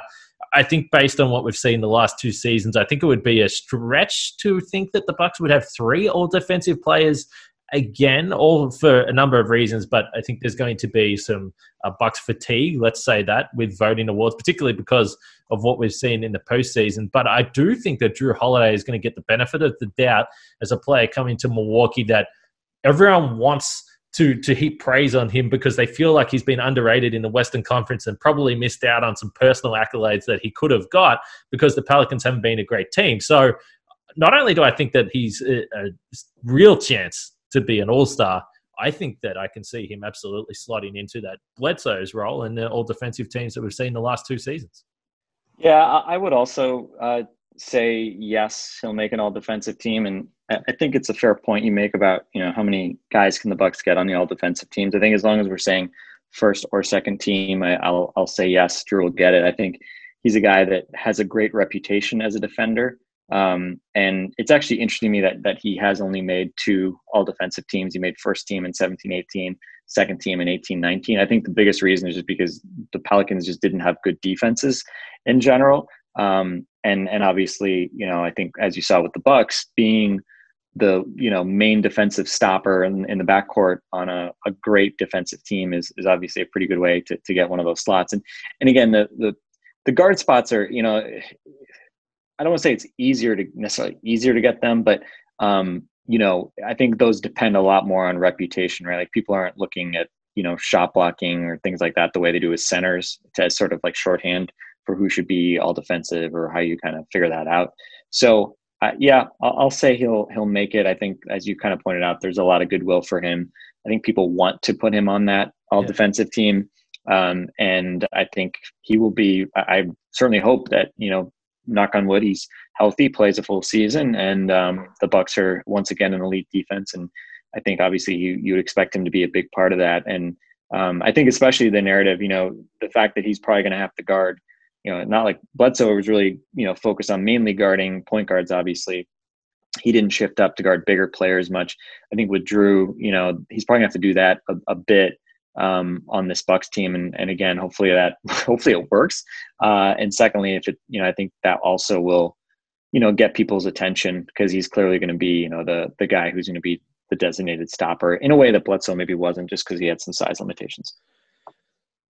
I think based on what we've seen the last two seasons, I think it would be a stretch to think that the Bucks would have three all defensive players again, all for a number of reasons. But I think there's going to be some uh, Bucks fatigue, let's say that, with voting awards, particularly because of what we've seen in the postseason. But I do think that Jrue Holiday is going to get the benefit of the doubt as a player coming to Milwaukee that everyone wants to to heap praise on him because they feel like he's been underrated in the Western Conference and probably missed out on some personal accolades that he could have got because the Pelicans haven't been a great team. So not only do I think that he's a, a real chance to be an All Star, I think that I can see him absolutely slotting into that Bledsoe's role in the all defensive teams that we've seen the last two seasons. Yeah, I would also uh, say yes, he'll make an all defensive team, and I think it's a fair point you make about you know how many guys can the Bucks get on the all defensive teams. I think as long as we're saying first or second team, I, will I'll say yes, Jrue will get it. I think he's a guy that has a great reputation as a defender, um, and it's actually interesting to me that that he has only made two all defensive teams. He made first team in 17-18, second team in 18-19. I think the biggest reason is just because the Pelicans just didn't have good defenses in general. Um, and and obviously, you know, I think as you saw with the Bucks being the you know main defensive stopper in, in the backcourt on a, a great defensive team is, is obviously a pretty good way to, to get one of those slots. And and again, the the the guard spots are you know I don't want to say it's easier to necessarily easier to get them, but um, you know I think those depend a lot more on reputation, right? Like people aren't looking at you know shot blocking or things like that the way they do with centers to sort of like shorthand for who should be all defensive or how you kind of figure that out. So uh, yeah, I'll, I'll, say he'll he'll make it. I think, as you kind of pointed out, there's a lot of goodwill for him. I think people want to put him on that all yeah. defensive team, um, and I think he will be. I, I, certainly hope that you know, knock on wood, he's healthy, plays a full season, and um, the Bucks are once again an elite defense. And I think obviously you you would expect him to be a big part of that. And um, I think especially the narrative, you know, the fact that he's probably going to have to guard you know, not like Bledsoe was really, you know, focused on mainly guarding point guards, obviously. He didn't shift up to guard bigger players much. I think with Jrue, you know, he's probably gonna have to do that a, a bit um, on this Bucks team. And, and again, hopefully that, hopefully it works. Uh, and secondly, if it, you know, I think that also will, you know, get people's attention because he's clearly going to be, you know, the, the guy who's going to be the designated stopper in a way that Bledsoe maybe wasn't just because he had some size limitations.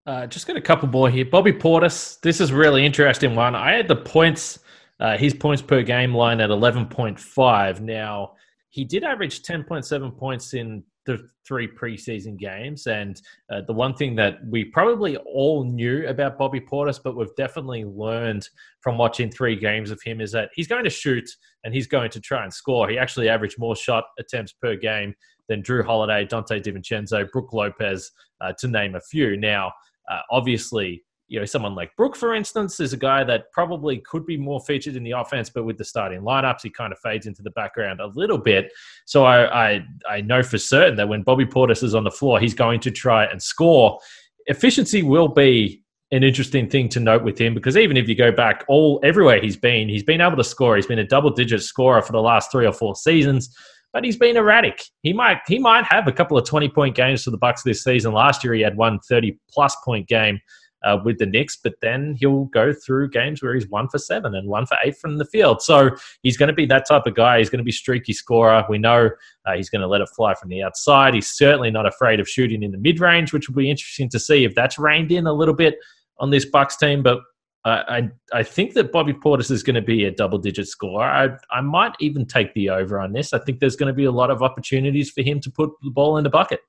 Uh, just got a couple more here. Bobby Portis. This is really interesting one. I had the points, uh, his points per game line at 11.5. Now, he did average 10.7 points in the three preseason games. And uh, the one thing that we probably all knew about Bobby Portis, but we've definitely learned from watching three games of him, is that he's going to shoot and he's going to try and score. He actually averaged more shot attempts per game than Jrue Holiday, Donte DiVincenzo, Brook Lopez, uh, to name a few. Now, uh, obviously, you know, someone like Brook, for instance, is a guy that probably could be more featured in the offense, but with the starting lineups, he kind of fades into the background a little bit. So I, I, I know for certain that when Bobby Portis is on the floor, he's going to try and score. Efficiency will be an interesting thing to note with him because even if you go back all everywhere he's been, he's been able to score. He's been a double-digit scorer for the last three or four seasons but he's been erratic. He might he might have a couple of twenty point games for the Bucks this season. Last year he had one 30 plus point game uh, with the Knicks, but then he'll go through games where he's one for seven and one for eight from the field. So he's going to be that type of guy. He's going to be streaky scorer. We know uh, he's going to let it fly from the outside. He's certainly not afraid of shooting in the mid range, which will be interesting to see if that's reined in a little bit on this Bucks team. But I, I think that Bobby Portis is going to be a double digit scorer. I, I might even take the over on this. I think there's going to be a lot of opportunities for him to put the ball in the bucket.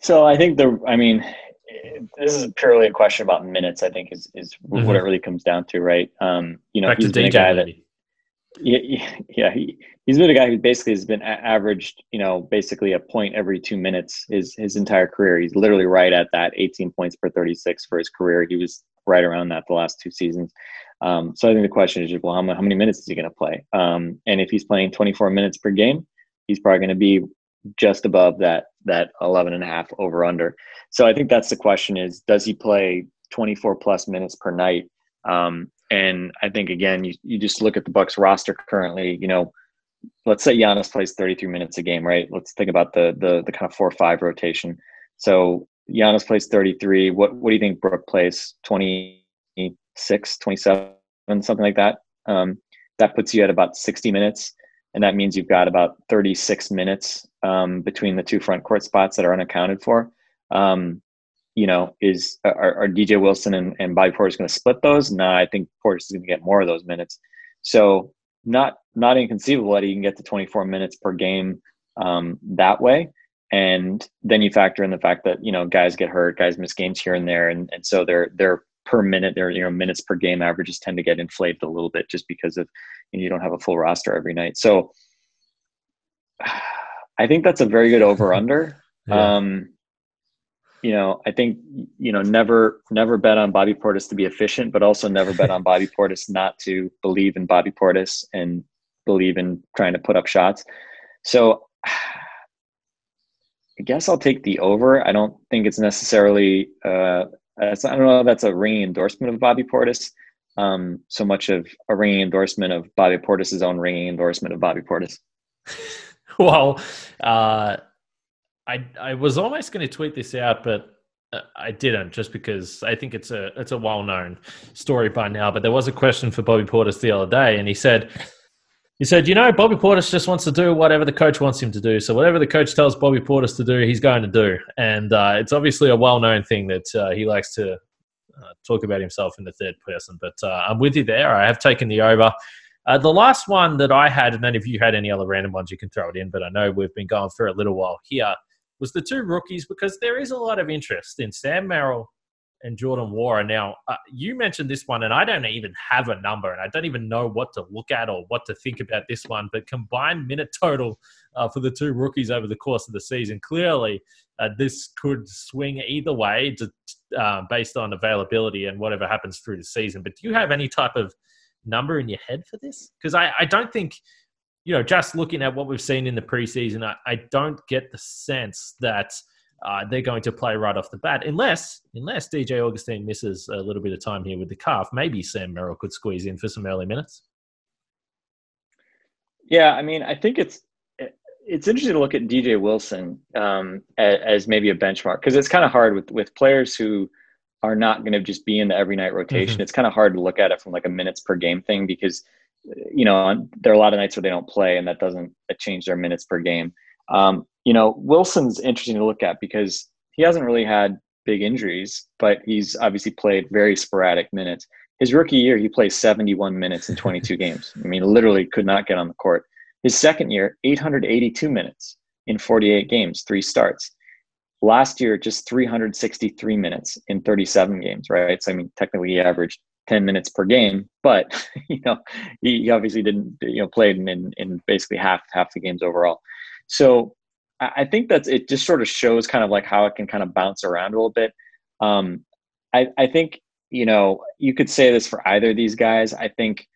So I think the, I mean, this is purely a question about minutes. I think is is mm-hmm. what it really comes down to, right? Um, you know, Back he's been a guy that, Yeah, yeah, he, he's been a guy who basically has been averaged, you know, basically a point every two minutes his his entire career. He's literally right at that 18 points per 36 for his career. He was right around that the last two seasons. Um, so I think the question is, well, how, how many minutes is he going to play? Um, and if he's playing 24 minutes per game, he's probably going to be just above that that 11 and a half over under. So I think that's the question: is does he play 24 plus minutes per night? Um, and I think again, you, you just look at the Bucks roster currently. You know, let's say Giannis plays 33 minutes a game, right? Let's think about the the the kind of four or five rotation. So Giannis plays 33. What what do you think Brook plays? 26, 27, something like that. Um, that puts you at about 60 minutes, and that means you've got about 36 minutes um, between the two front court spots that are unaccounted for. Um, you know, is are, are DJ Wilson and, and Bobby Portis going to split those? No, I think Portis is going to get more of those minutes. So not not inconceivable that he can get to 24 minutes per game um, that way. And then you factor in the fact that you know guys get hurt, guys miss games here and there, and and so their per minute, their you know minutes per game averages tend to get inflated a little bit just because of you, know, you don't have a full roster every night. So I think that's a very good over under. yeah. um, you know, I think you know never never bet on Bobby Portis to be efficient, but also never bet on Bobby Portis not to believe in Bobby Portis and believe in trying to put up shots. So I guess I'll take the over. I don't think it's necessarily uh, I don't know if that's a ringing endorsement of Bobby Portis. Um, so much of a ringing endorsement of Bobby Portis's own ringing endorsement of Bobby Portis. well, uh, I I was almost going to tweet this out, but uh, I didn't just because I think it's a it's a well known story by now. But there was a question for Bobby Portis the other day, and he said he said, you know, Bobby Portis just wants to do whatever the coach wants him to do. So whatever the coach tells Bobby Portis to do, he's going to do. And uh, it's obviously a well known thing that uh, he likes to uh, talk about himself in the third person. But uh, I'm with you there. I have taken the over. Uh, the last one that I had, and then if you had any other random ones, you can throw it in. But I know we've been going for a little while here was the two rookies because there is a lot of interest in Sam Merrill and Jordan Nwora. Now, uh, you mentioned this one, and I don't even have a number, and I don't even know what to look at or what to think about this one. But combined minute total uh, for the two rookies over the course of the season, clearly uh, this could swing either way to, uh, based on availability and whatever happens through the season. But do you have any type of number in your head for this? Because I, I don't think you know, just looking at what we've seen in the preseason, I, I don't get the sense that uh, they're going to play right off the bat, unless unless DJ Augustin misses a little bit of time here with the calf. Maybe Sam Merrill could squeeze in for some early minutes. Yeah, I mean, I think it's it's interesting to look at DJ Wilson um, as, as, maybe a benchmark because it's kind of hard with with players who are not going to just be in the every night rotation. Mm-hmm. It's kind of hard to look at it from like a minutes per game thing because you know, there are a lot of nights where they don't play, and that doesn't change their minutes per game. Um, you know, Wilson's interesting to look at because he hasn't really had big injuries, but he's obviously played very sporadic minutes. His rookie year, he played 71 minutes in 22 games. I mean, literally could not get on the court. His second year, 882 minutes in 48 games, three starts. Last year, just 363 minutes in 37 games, right? So, I mean, technically, he averaged 10 minutes per game, but you know, he, he obviously didn't, you know, played in, in basically half, half the games overall. So I think that's, it just sort of shows kind of like how it can kind of bounce around a little bit. Um, I, I think, you know, you could say this for either of these guys. I think,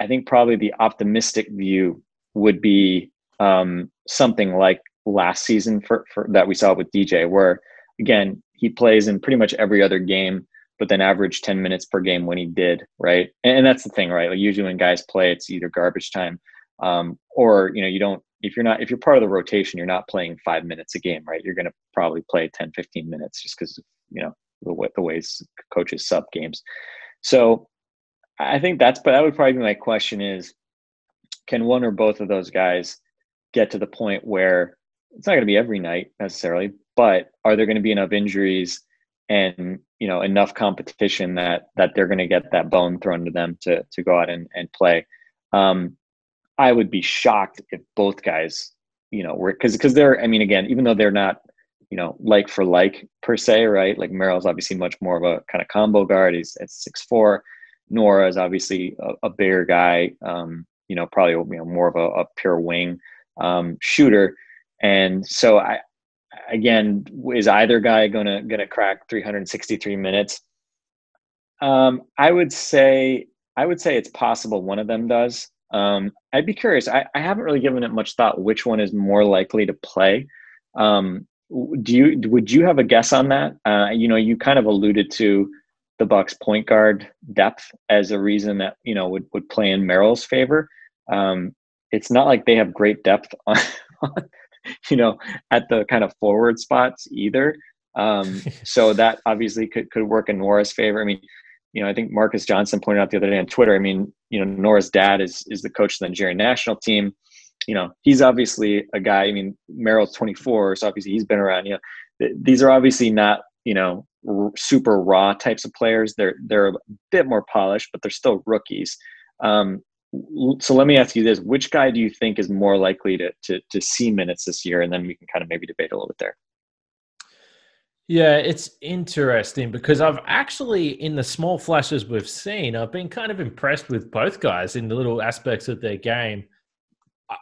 I think probably the optimistic view would be um, something like last season for, for that we saw with DJ, where again he plays in pretty much every other game but then average 10 minutes per game when he did, right? And, and that's the thing, right? Like usually when guys play, it's either garbage time um, or, you know, you don't, if you're not, if you're part of the rotation, you're not playing five minutes a game, right? You're going to probably play 10, 15 minutes just because, you know, the, the ways coaches sub games. So I think that's, but that would probably be my question is, can one or both of those guys get to the point where it's not going to be every night necessarily, but are there going to be enough injuries and you know enough competition that that they're going to get that bone thrown to them to to go out and, and play um i would be shocked if both guys you know were because because they're i mean again even though they're not you know like for like per se right like merrill's obviously much more of a kind of combo guard he's at six four Nwora is obviously a, a bigger guy um you know, probably you know more of a, a pure wing um, shooter. And so I, again, is either guy gonna gonna crack 363 minutes? Um, I would say I would say it's possible one of them does. Um, I'd be curious. I, I haven't really given it much thought which one is more likely to play. Um, do you would you have a guess on that? Uh, you know, you kind of alluded to the Bucks point guard depth as a reason that you know would would play in Merrill's favor. Um, it's not like they have great depth on, you know, at the kind of forward spots either. Um, so that obviously could could work in Nwora's favor. I mean, you know, I think Marcus Johnson pointed out the other day on Twitter. I mean, you know, Nwora's dad is is the coach of the Nigerian national team. You know, he's obviously a guy. I mean, Merrill's 24, so obviously he's been around. You know, th- these are obviously not you know r- super raw types of players. They're they're a bit more polished, but they're still rookies. Um, so let me ask you this: Which guy do you think is more likely to to to see minutes this year? And then we can kind of maybe debate a little bit there. Yeah, it's interesting because I've actually, in the small flashes we've seen, I've been kind of impressed with both guys in the little aspects of their game.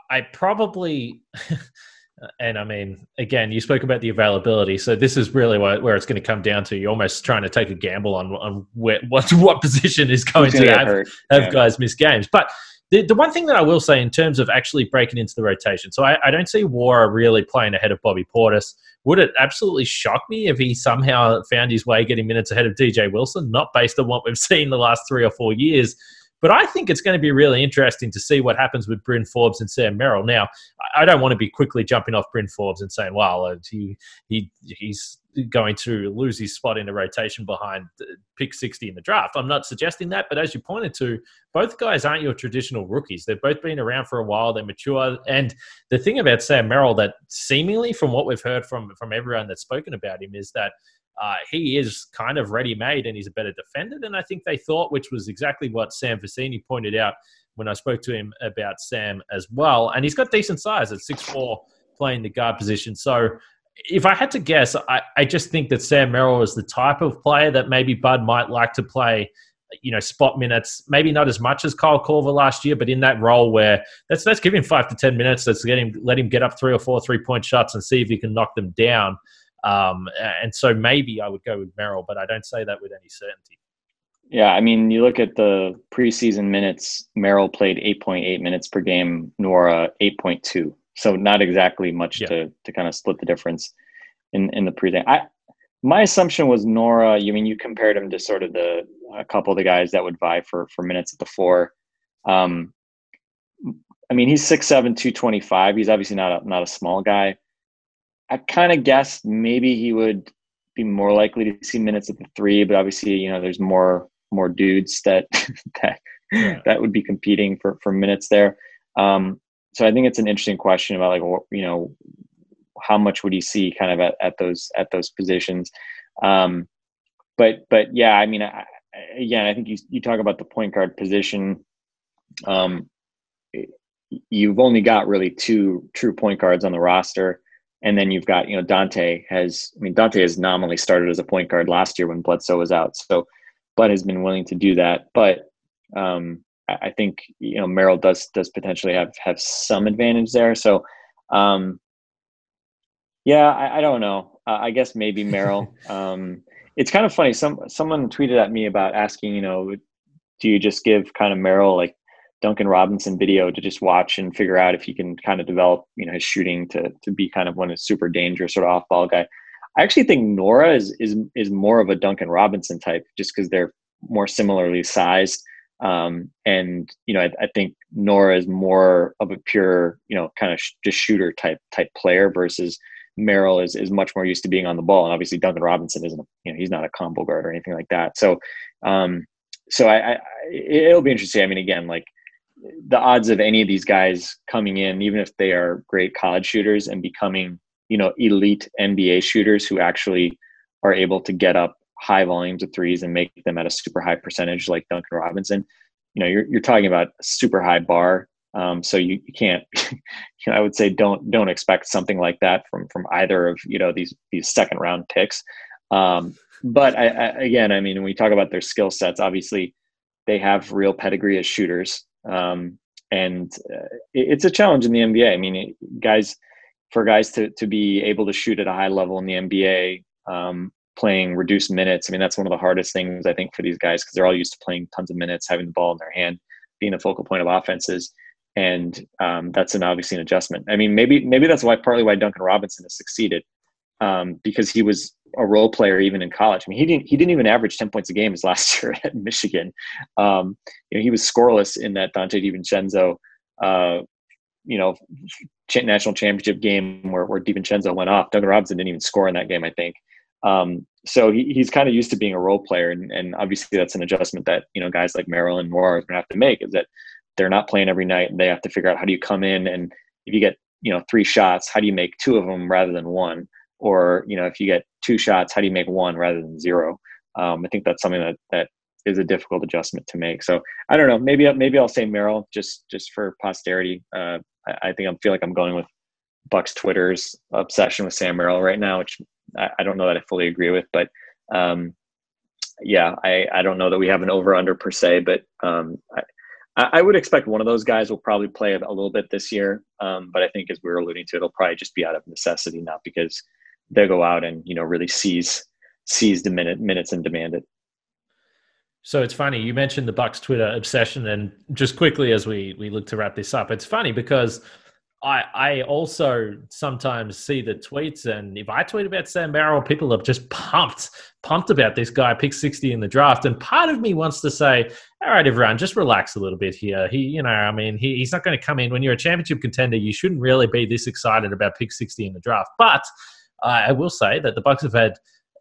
I probably, and I mean, again, you spoke about the availability, so this is really where it's going to come down to. You're almost trying to take a gamble on on where, what what position is going to have, have yeah. guys miss games, but the, the one thing that I will say in terms of actually breaking into the rotation, so I, I don't see Nwora really playing ahead of Bobby Portis. Would it absolutely shock me if he somehow found his way getting minutes ahead of DJ Wilson? Not based on what we've seen the last three or four years. But I think it's going to be really interesting to see what happens with Bryn Forbes and Sam Merrill. Now, I don't want to be quickly jumping off Bryn Forbes and saying, "Well, uh, he he he's going to lose his spot in the rotation behind pick 60 in the draft. I'm not suggesting that, but as you pointed to, both guys aren't your traditional rookies. They've both been around for a while, they're mature. And the thing about Sam Merrill that seemingly from what we've heard from from everyone that's spoken about him is that uh, he is kind of ready made and he's a better defender than I think they thought, which was exactly what Sam Vecenie pointed out when I spoke to him about Sam as well. And he's got decent size at six four, playing the guard position. So if I had to guess, I, I just think that Sam Merrill is the type of player that maybe Bud might like to play you know spot minutes maybe not as much as Kyle Korver last year but in that role where let's give him five to ten minutes let's get him let him get up three or four three point shots and see if he can knock them down um, and so maybe I would go with Merrill but I don't say that with any certainty yeah I mean you look at the preseason minutes Merrill played 8.8 minutes per game Nwora 8.2 so not exactly much yeah. to to kind of split the difference in in the preseason. I my assumption was Nwora, You mean you compared him to sort of the a couple of the guys that would vie for for minutes at the four. Um, I mean, he's 6'7", 225. He's obviously not a, not a small guy. I kind of guessed maybe he would be more likely to see minutes at the three, but obviously, you know, there's more more dudes that that yeah. that would be competing for for minutes there. Um, so I think it's an interesting question about like you know how much would he see kind of at, at those at those positions. Um, but but yeah, I mean, I, again, I think you you talk about the point guard position. Um, you've only got really two true point guards on the roster, and then you've got you know Donte has. I mean, Donte has nominally started as a point guard last year when Bledsoe was out, so Bud has been willing to do that, but um, I think you know Merrill does does potentially have have some advantage there. So, um, yeah, I, I don't know. Uh, I guess maybe Merrill. um, it's kind of funny. Some someone tweeted at me about asking, you know, do you just give kind of Merrill like Duncan Robinson video to just watch and figure out if he can kind of develop, you know, his shooting to to be kind of one of super dangerous sort of off ball guy. I actually think Nwora is is is more of a Duncan Robinson type, just because they're more similarly sized. Um, and you know, I, I, think Nwora is more of a pure, you know, kind of sh- just shooter type type player versus Merrill is is much more used to being on the ball, and obviously Duncan Robinson isn't, you know, he's not a combo guard or anything like that. So, um, so I, I it'll be interesting. I mean, again, like the odds of any of these guys coming in, even if they are great college shooters and becoming, you know, elite NBA shooters who actually are able to get up high volumes of threes and make them at a super high percentage like Duncan Robinson, you know, you're, you're talking about super high bar. Um, so you, you can't, you know, I would say don't, don't expect something like that from, from either of, you know, these, these second round picks. Um, but I, I, again, I mean, when we talk about their skill sets, obviously they have real pedigree as shooters. Um, and uh, it, it's a challenge in the NBA. I mean, it, guys, for guys to to be able to shoot at a high level in the NBA, um, playing reduced minutes. I mean, that's one of the hardest things I think for these guys because they're all used to playing tons of minutes, having the ball in their hand, being the focal point of offenses, and um, that's an obviously an adjustment. I mean, maybe maybe that's why partly why Duncan Robinson has succeeded um, because he was a role player even in college. I mean, he didn't he didn't even average ten points a game his last year at Michigan. Um, you know, he was scoreless in that Donte DiVincenzo, uh, you know, national championship game where where DiVincenzo went off. Duncan Robinson didn't even score in that game, I think. Um, so he, he's kind of used to being a role player, and, and obviously that's an adjustment that you know guys like Merrill and Moore are going to have to make. Is that they're not playing every night, and they have to figure out how do you come in and if you get you know three shots, how do you make two of them rather than one? Or you know if you get two shots, how do you make one rather than zero? Um, I think that's something that that is a difficult adjustment to make. So I don't know. Maybe maybe I'll say Merrill just just for posterity. Uh, I, I think I feel like I'm going with Bucks Twitter's obsession with Sam Merrill right now, which I, I don't know that I fully agree with, but um, yeah, I, I don't know that we have an over under per se, but um, I, I would expect one of those guys will probably play a little bit this year. Um, but I think as we were alluding to, it'll probably just be out of necessity, not because they go out and you know really seize seize the minute minutes and demand it. So it's funny you mentioned the Bucks Twitter obsession, and just quickly as we we look to wrap this up, it's funny because I, I also sometimes see the tweets, and if I tweet about Sam Merrill, people are just pumped, pumped about this guy, pick 60 in the draft. And part of me wants to say, all right, everyone, just relax a little bit here. He, you know, I mean, he, he's not going to come in when you're a championship contender. You shouldn't really be this excited about pick 60 in the draft. But uh, I will say that the Bucks have had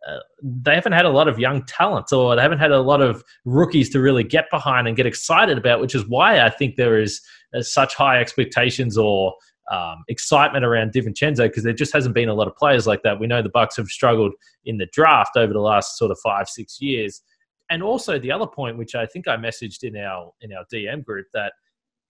uh, they haven't had a lot of young talent or they haven't had a lot of rookies to really get behind and get excited about, which is why I think there is uh, such high expectations or um, excitement around DiVincenzo because there just hasn't been a lot of players like that. We know the Bucks have struggled in the draft over the last sort of five six years, and also the other point, which I think I messaged in our in our DM group, that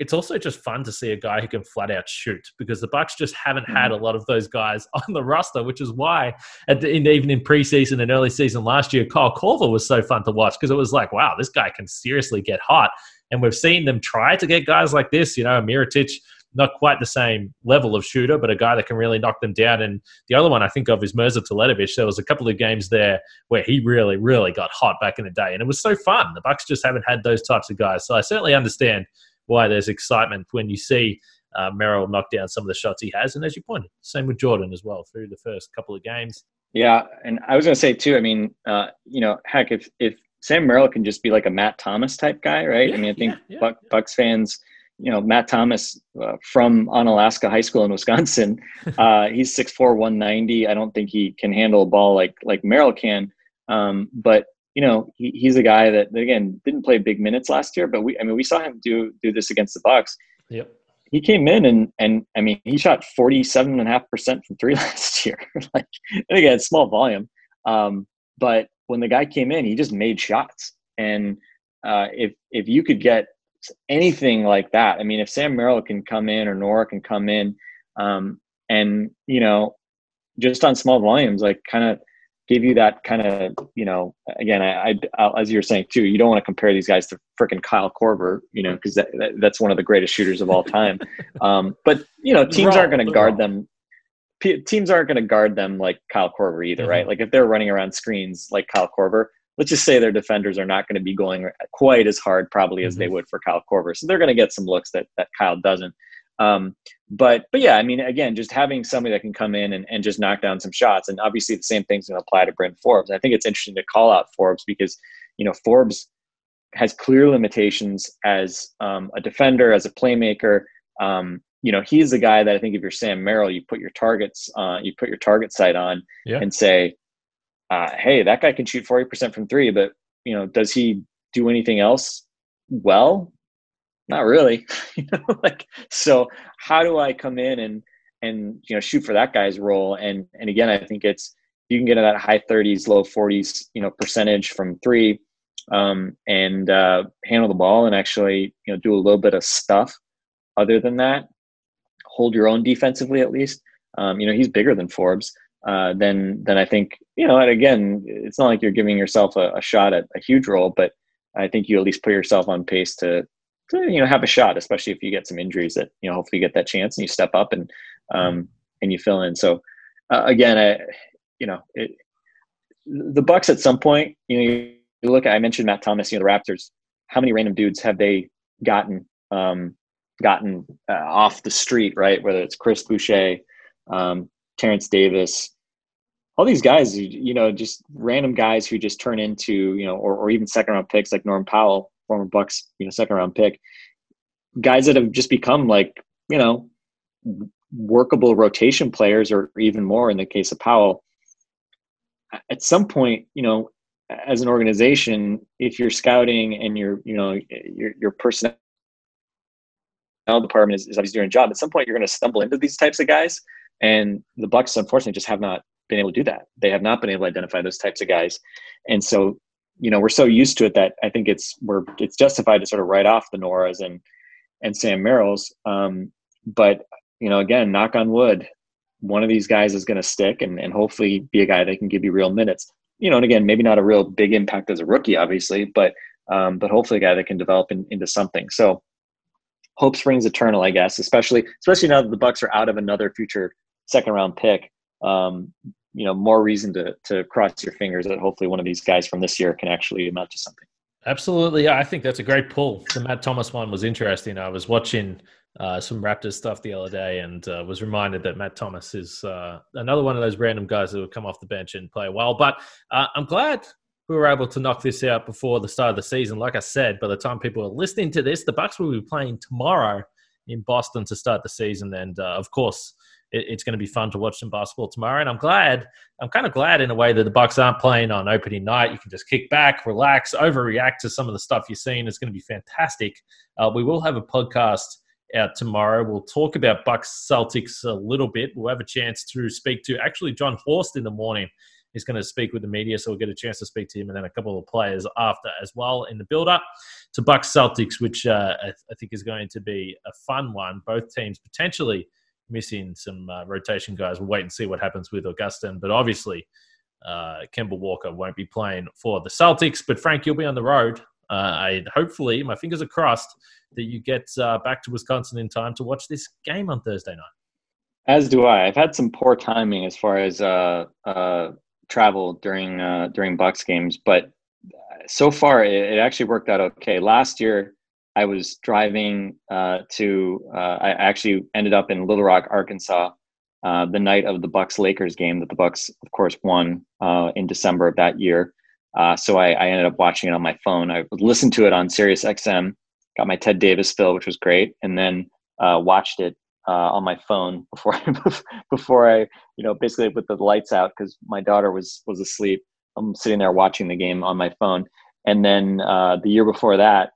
it's also just fun to see a guy who can flat out shoot because the Bucks just haven't mm-hmm. had a lot of those guys on the roster, which is why the, in, even in preseason and early season last year, Kyle Korver was so fun to watch because it was like, wow, this guy can seriously get hot. And we've seen them try to get guys like this, you know, Mirotic not quite the same level of shooter, but a guy that can really knock them down. And the other one I think of is Mirza Teletovic. There was a couple of games there where he really, really got hot back in the day, and it was so fun. The Bucks just haven't had those types of guys, so I certainly understand why there's excitement when you see uh, Merrill knock down some of the shots he has. And as you pointed, same with Jordan as well through the first couple of games. Yeah, and I was going to say too. I mean, uh, you know, heck, if if Sam Merrill can just be like a Matt Thomas type guy, right? Yeah, I mean, I think yeah, yeah. Bucks fans you know, Matt Thomas uh, from Onalaska High School in Wisconsin. Uh, he's 6'4", 190. I don't think he can handle a ball like like Merrill can. Um, but you know, he, he's a guy that again didn't play big minutes last year. But we, I mean, we saw him do do this against the Bucks. Yep. He came in and and I mean, he shot forty seven and a half percent from three last year. like, and again, small volume. Um, but when the guy came in, he just made shots. And uh, if if you could get anything like that. I mean, if Sam Merrill can come in or Nwora can come in, um, and you know, just on small volumes, like kind of give you that kind of, you know, again, I, I, as you're saying too, you don't want to compare these guys to freaking Kyle Korver, you know, because that, that, that's one of the greatest shooters of all time. um, but you know, teams aren't going to guard them. Teams aren't going to guard them like Kyle Korver either, mm-hmm. right? Like if they're running around screens like Kyle Korver, let's just say their defenders are not going to be going quite as hard probably as mm-hmm. they would for Kyle Korver. So they're going to get some looks that, that Kyle doesn't. Um, but but yeah, I mean, again, just having somebody that can come in and, and just knock down some shots, and obviously the same thing's going to apply to Bryn Forbes. I think it's interesting to call out Forbes because you know Forbes has clear limitations as um, a defender, as a playmaker. Um, you know, he's the guy that I think if you're Sam Merrill, you put your targets, uh, you put your target sight on, yeah. and say, uh, hey, that guy can shoot 40% from three, but you know, does he do anything else well? Not really. you know, like so how do I come in and and you know shoot for that guy's role? And and again, I think it's you can get in that high 30s, low 40s, you know, percentage from three, um, and uh, handle the ball and actually you know do a little bit of stuff. Other than that, hold your own defensively at least. Um, you know, he's bigger than Forbes uh, then then I think you know. And again, it's not like you're giving yourself a, a, shot at a huge role, but I think you at least put yourself on pace to to you know have a shot, especially if you get some injuries that you know hopefully you get that chance and you step up and um, and you fill in. So uh, again, I you know it, the Bucks at some point you know you, look at I mentioned Matt Thomas, you know the Raptors. How many random dudes have they gotten um, gotten uh, off the street, right? Whether it's Chris Boucher, um, Terence Davis, all these guys, you know, just random guys who just turn into, you know, or, or even second round picks like Norm Powell, former Bucks, you know, second round pick, guys that have just become like, you know, workable rotation players or even more in the case of Powell. At some point, you know, as an organization, if you're scouting and you're, you know, your your personnel department is, is obviously doing a job, at some point you're going to stumble into these types of guys. And the Bucks, unfortunately, just have not been able to do that. They have not been able to identify those types of guys. And so, you know, we're so used to it that I think it's we're it's justified to sort of write off the Nworas and and Sam Merrills. Um, but you know, again, knock on wood, one of these guys is going to stick and, and hopefully be a guy that can give you real minutes. You know, and again, maybe not a real big impact as a rookie, obviously, but um, but hopefully a guy that can develop in, into something. So hope springs eternal, I guess, especially especially now that the Bucks are out of another future second round pick. Um, you know more reason to to cross your fingers that hopefully one of these guys from this year can actually amount to something. Absolutely, I think that's a great pull. The Matt Thomas one was interesting. I was watching uh, some Raptors stuff the other day and uh, was reminded that Matt Thomas is uh, another one of those random guys that would come off the bench and play well. But uh, I'm glad we were able to knock this out before the start of the season. Like I said, by the time people are listening to this, the Bucks will be playing tomorrow in Boston to start the season, and uh, of course it, it's going to be fun to watch some basketball tomorrow. And I'm glad, I'm kind of glad in a way that the Bucks aren't playing on opening night. You can just kick back, relax, overreact to some of the stuff you're seeing. It's going to be fantastic. Uh, we will have a podcast out tomorrow. We'll talk about Bucks Celtics a little bit. We'll have a chance to speak to actually Jon Horst in the morning. He's going to speak with the media, so we'll get a chance to speak to him and then a couple of players after as well in the build up to Bucks Celtics, which uh, I think is going to be a fun one. Both teams potentially missing some uh, rotation guys. We'll wait and see what happens with Augustin. But obviously, uh, Kemba Walker won't be playing for the Celtics. But Frank, you'll be on the road. Uh, I hopefully, my fingers are crossed that you get uh, back to Wisconsin in time to watch this game on Thursday night. As do I. I've had some poor timing as far as uh, uh, travel during during Bucks games, but so far it, it actually worked out okay. Last year I was driving uh, to. Uh, I actually ended up in Little Rock, Arkansas, uh, the night of the Bucks Lakers game that the Bucks, of course, won uh, in December of that year. Uh, so I, I, ended up watching it on my phone. I listened to it on Sirius XM, got my Ted Davis fill, which was great, and then uh, watched it on my phone before before I, you know, basically with the lights out because my daughter was was asleep. I'm sitting there watching the game on my phone, and then the year before that.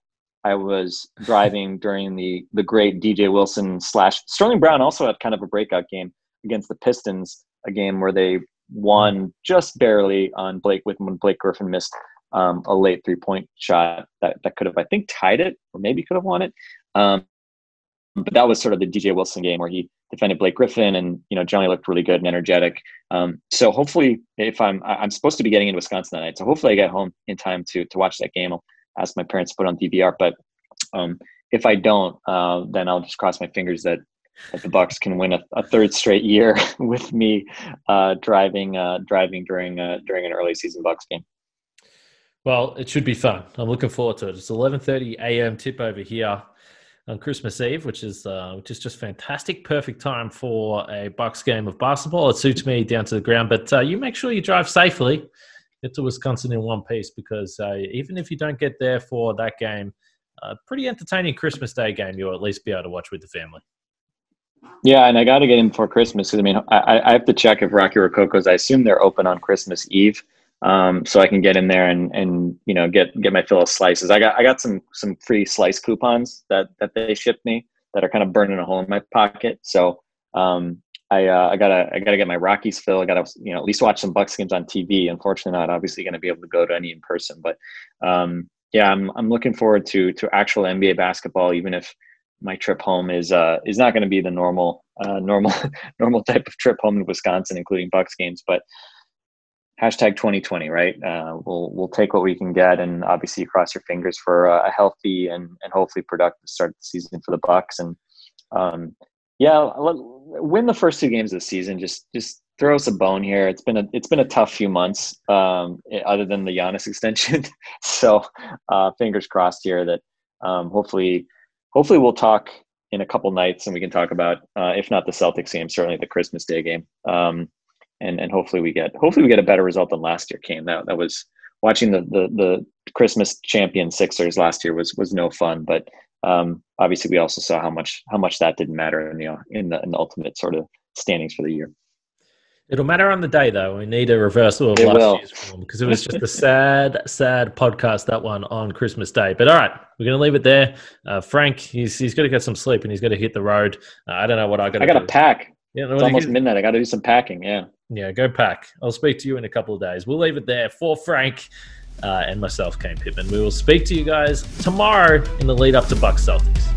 I was driving during the the great DJ Wilson slash Sterling Brown also had kind of a breakout game against the Pistons, a game where they won just barely on Blake with when Blake Griffin missed um, a late three point shot that, that could have I think tied it or maybe could have won it. Um, but that was sort of the DJ Wilson game where he defended Blake Griffin and you know Johnny looked really good and energetic. Um, so hopefully, if I'm I'm supposed to be getting into Wisconsin that night, so hopefully I get home in time to to watch that game. I'll ask my parents to put on DVR. But um, if I don't, uh, then I'll just cross my fingers that, that the Bucks can win a, a third straight year with me uh, driving uh, driving during uh, during an early season Bucks game. Well, it should be fun. I'm looking forward to it. It's 11:30 a.m. tip over here on Christmas Eve, which is uh, which is just fantastic. Perfect time for a Bucks game of basketball. It suits me down to the ground, but uh, you make sure you drive safely get to Wisconsin in one piece because uh, even if you don't get there for that game, a pretty entertaining Christmas Day game you'll at least be able to watch with the family. Yeah, and I got to get in before Christmas because I mean I, I have to check if Rocky Rococo's. I assume they're open on Christmas Eve, um, so I can get in there and and you know get get my fill of slices. I got I got some some free slice coupons that that they shipped me that are kind of burning a hole in my pocket. So um, I uh, I gotta I gotta get my Rockies fill. I gotta you know at least watch some Bucks games on TV. Unfortunately, not obviously going to be able to go to any in person, but um, yeah, I'm I'm looking forward to to actual NBA basketball, even if my trip home is uh is not going to be the normal uh normal normal type of trip home to Wisconsin, including Bucks games. But hashtag 2020, right? Uh, we'll we'll take what we can get, and obviously cross your fingers for a, healthy and and hopefully productive start of the season for the Bucks. And um, yeah, win the first two games of the season. Just just throw us a bone here. It's been a it's been a tough few months, um, other than the Giannis extension. so uh, fingers crossed here that um, hopefully hopefully we'll talk in a couple nights and we can talk about uh, if not the Celtics game, certainly the Christmas Day game. Um, and and hopefully we get hopefully we get a better result than last year came. That that was watching the the the Christmas champion Sixers last year was was no fun, but um, obviously we also saw how much how much that didn't matter in the in the, in the ultimate sort of standings for the year. It'll matter on the day, though. We need a reversal of it last will. year's form because it was just a sad, sad podcast that one on Christmas Day. But all right, we're going to leave it there. Uh, Frank, he's he's got to get some sleep and he's got to hit the road. Uh, I don't know what I got. I got to pack. Yeah, it's almost midnight. I got to do some packing. Yeah. Yeah, go pack. I'll speak to you in a couple of days. We'll leave it there for Frank uh, and myself, Kane Pitman. We will speak to you guys tomorrow in the lead up to Bucks Celtics.